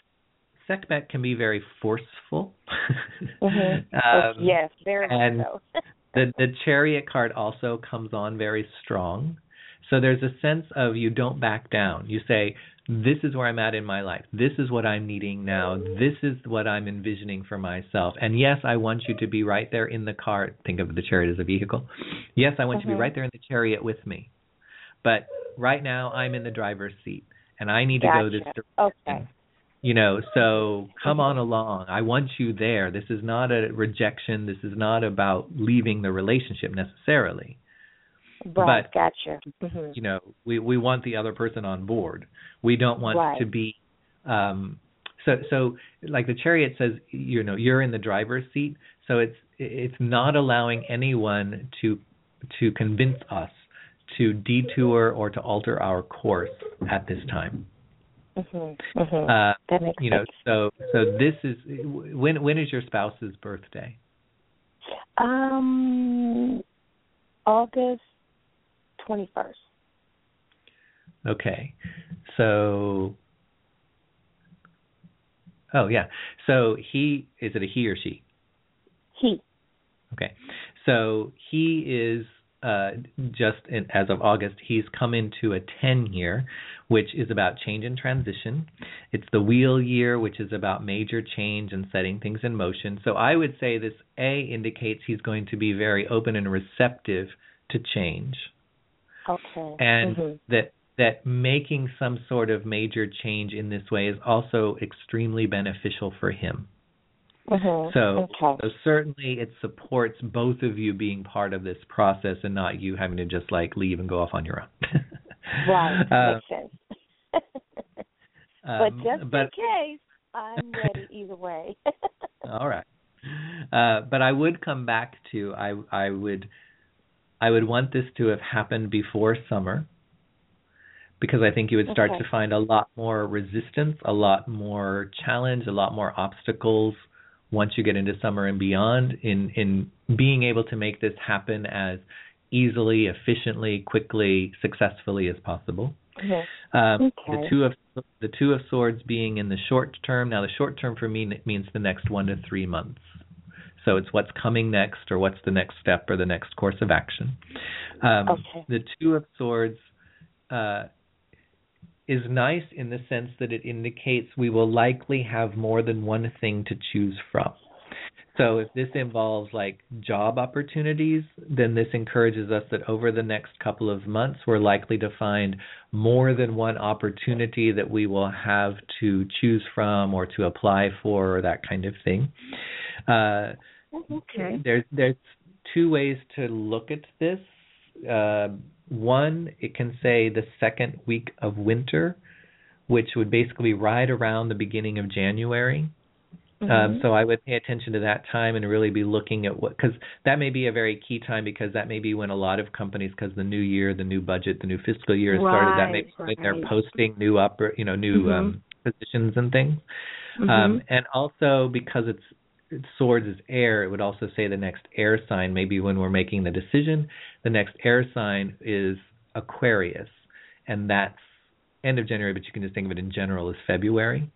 Sekhmet can be very forceful. Mhm. um, yes, very and so. the the chariot card also comes on very strong. So there's a sense of you don't back down. You say, This is where I'm at in my life. This is what I'm needing now. This is what I'm envisioning for myself. And yes, I want you to be right there in the car. Think of the chariot as a vehicle. Yes, I want you to be right uh-huh. there in the chariot with me. But right now I'm in the driver's seat and I need to go this Gotcha. direction Okay. you know so come on along i want you there this is not a rejection this is not about leaving the relationship necessarily Right. But- gotcha. hmm you know we we want the other person on board we don't want Right. to be um so so like the chariot says you know you're in the driver's seat so it's it's not allowing anyone to to convince us to detour or to alter our course at this time hmm hmm uh that makes you know sense. so so this is when when is your spouse's birthday Um, August twenty first. okay. So oh yeah. So he is it a he or she? He. okay. So he is uh just in, as of august he's come into a 10 year which is about change and transition. It's the wheel year which is about major change and setting things in motion. So i would say this a indicates he's going to be very open and receptive to change Okay. and Mhm. that that making some sort of major change in this way is also extremely beneficial for him. Mhm. So, okay. so certainly it supports both of you being part of this process and not you having to just like leave and go off on your own. right. Uh, makes sense. but um, just but in case, I'm ready either way. all right. Uh, but I would come back to I I would I would want this to have happened before summer because I think you would start Okay. to find a lot more resistance, a lot more challenge, a lot more obstacles once you get into summer and beyond in in being able to make this happen as easily, efficiently, quickly, successfully as possible. Um, The two of the two of swords being in the short term. Now, the short term for me means the next one to three months. So it's what's coming next, or what's the next step, or the next course of action. Um, Okay. The two of swords uh, is nice in the sense that it indicates we will likely have more than one thing to choose from. So if this involves like job opportunities, then this encourages us that over the next couple of months we're likely to find more than one opportunity that we will have to choose from or to apply for or that kind of thing. Uh, okay. there's there's two ways to look at this. Uh, one, it can say the second week of winter, which would basically right around the beginning of January. Um, Mhm. so I would pay attention to that time and really be looking at what because that may be a very key time because that may be when a lot of companies because the new year, the new budget, the new fiscal year has started. That may be Right, when they're posting new upper, you know, new Mhm. um, positions and things. Mhm. Um, and also because it's swords is air, it would also say the next air sign. Maybe when we're making the decision, the next air sign is Aquarius, and that's end of January. But you can just think of it in general as February.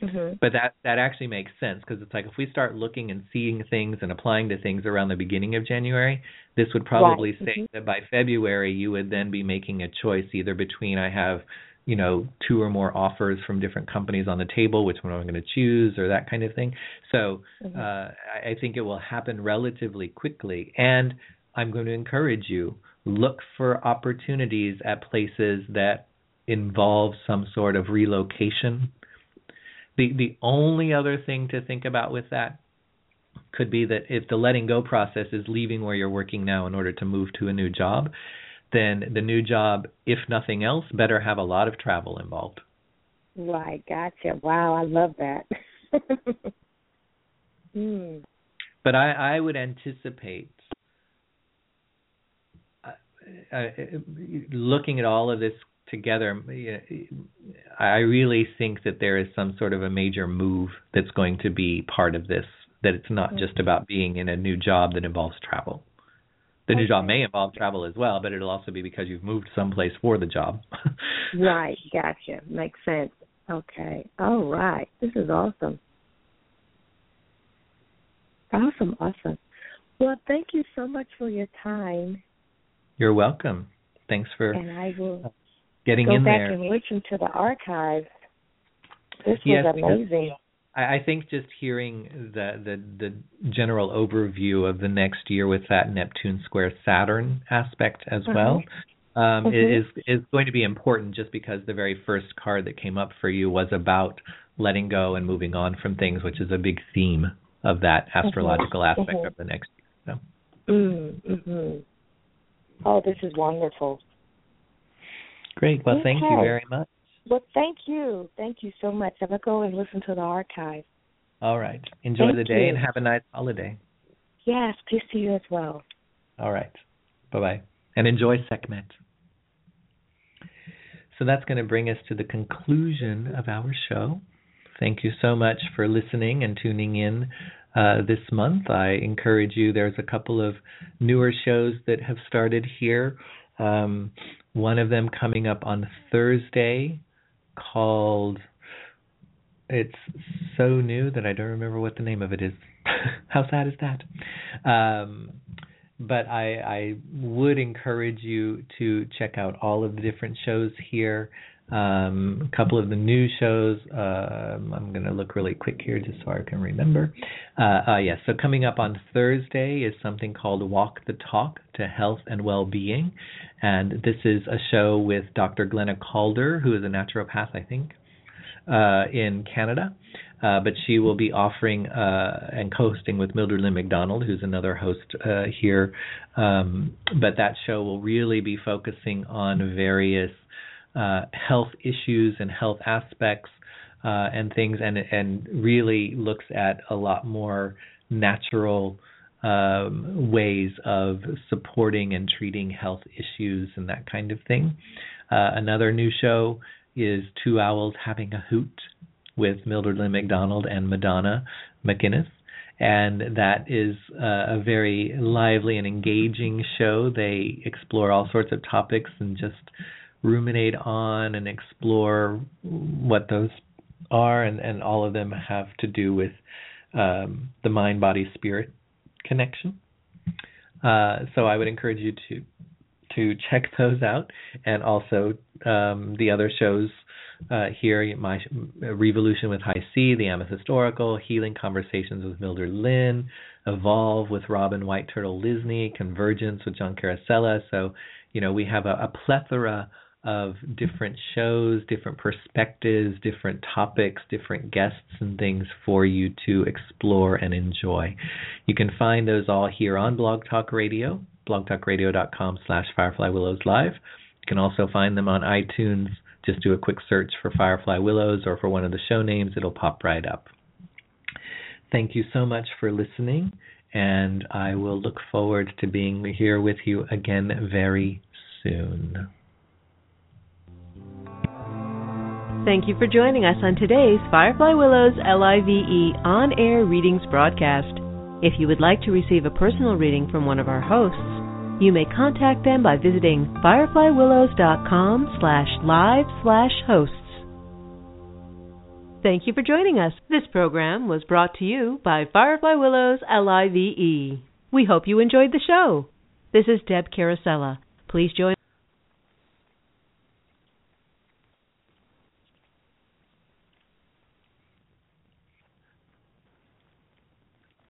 Mhm. But that that actually makes sense because it's like if we start looking and seeing things and applying to things around the beginning of January, this would probably Right. say Mhm. that by February you would then be making a choice either between I have you know two or more offers from different companies on the table, which one am I going to choose or that kind of thing. So Mhm. uh, I I think it will happen relatively quickly, and I'm going to encourage you look for opportunities at places that involve some sort of relocation the the only other thing to think about with that could be that if the letting go process is leaving where you're working now in order to move to a new job, then the new job, if nothing else, better have a lot of travel involved. Right. Gotcha. Wow. I love that. hmm. But I, I would anticipate uh, uh, looking at all of this together, I really think that there is some sort of a major move that's going to be part of this. That it's not just Mm-hmm. about being in a new job that involves travel. The new job may involve travel as well, but it'll also be because you've moved someplace for the job. Right, gotcha. Makes sense. Okay. All right. This is awesome. Awesome, awesome. Well, thank you so much for your time, You're welcome. Thanks for and I will getting go in back there. and listen to the archive. This Yes, was because- amazing. I, I think just hearing the, the the general overview of the next year with that Neptune square Saturn aspect as Mhm. well um, Mhm. is is going to be important. Just because the very first card that came up for you was about letting go and moving on from things, which is a big theme of that astrological aspect Mhm. of the next year. So Mm, mhm. Oh, this is wonderful. great. Well, thank you very much. Well, thank you. Thank you so much. I'm going to go and listen to the archive. All right. Enjoy Thank the day you. and have a nice holiday. Yes, peace to you as well. All right. Bye bye. And enjoy Sekhmet. So that's going to bring us to the conclusion of our show. Thank you so much for listening and tuning in uh, this month. I encourage you, there's a couple of newer shows that have started here. Um, one of them coming up on Thursday called it's so new that I don't remember what the name of it is. How sad is that? Um, but I, I would encourage you to check out all of the different shows here. Um, a couple of the new shows. Um I'm going to look really quick here just so I can remember. Uh, uh, yes, so coming up on Thursday is something called Walk the Talk to Health and Well-Being, and this is a show with Dr. Glenna Calder, who is a naturopath, I think, uh, in Canada. Uh, but she will be offering uh, and co-hosting with Mildred Lynn McDonald, who's another host uh, here. Um, but that show will really be focusing on various uh, health issues and health aspects uh, and things, and and really looks at a lot more natural um, ways of supporting and treating health issues and that kind of thing. Uh, another new show is Two Owls Having a Hoot with Mildred Lynn McDonald and Madonna McInnes. And that is uh, a very lively and engaging show. They explore all sorts of topics and just ruminate on and explore what those are, and, and all of them have to do with um, the mind body spirit connection. Uh, so I would encourage you to to check those out, and also um, the other shows uh, here: my Revolution with High C, the Amethyst Oracle, Healing Conversations with Mildred Lynn, Evolve with Robin White Turtle Lisney, Convergence with John Caracella. So you know we have a, a plethora of different shows, different perspectives, different topics, different guests and things for you to explore and enjoy. You can find those all here on Blog Talk Radio, blogtalkradio.com slash Firefly Willows Live. You can also find them on iTunes. Just do a quick search for Firefly Willows or for one of the show names. It'll pop right up. Thank you so much for listening, and I will look forward to being here with you again very soon. Thank you for joining us on today's Firefly Willows LIVE on air readings broadcast. If you would like to receive a personal reading from one of our hosts, you may contact them by visiting fireflywillows.com slash live slash hosts. Thank you for joining us. This program was brought to you by Firefly Willows LIVE. We hope you enjoyed the show. This is Deb Carosella. Please join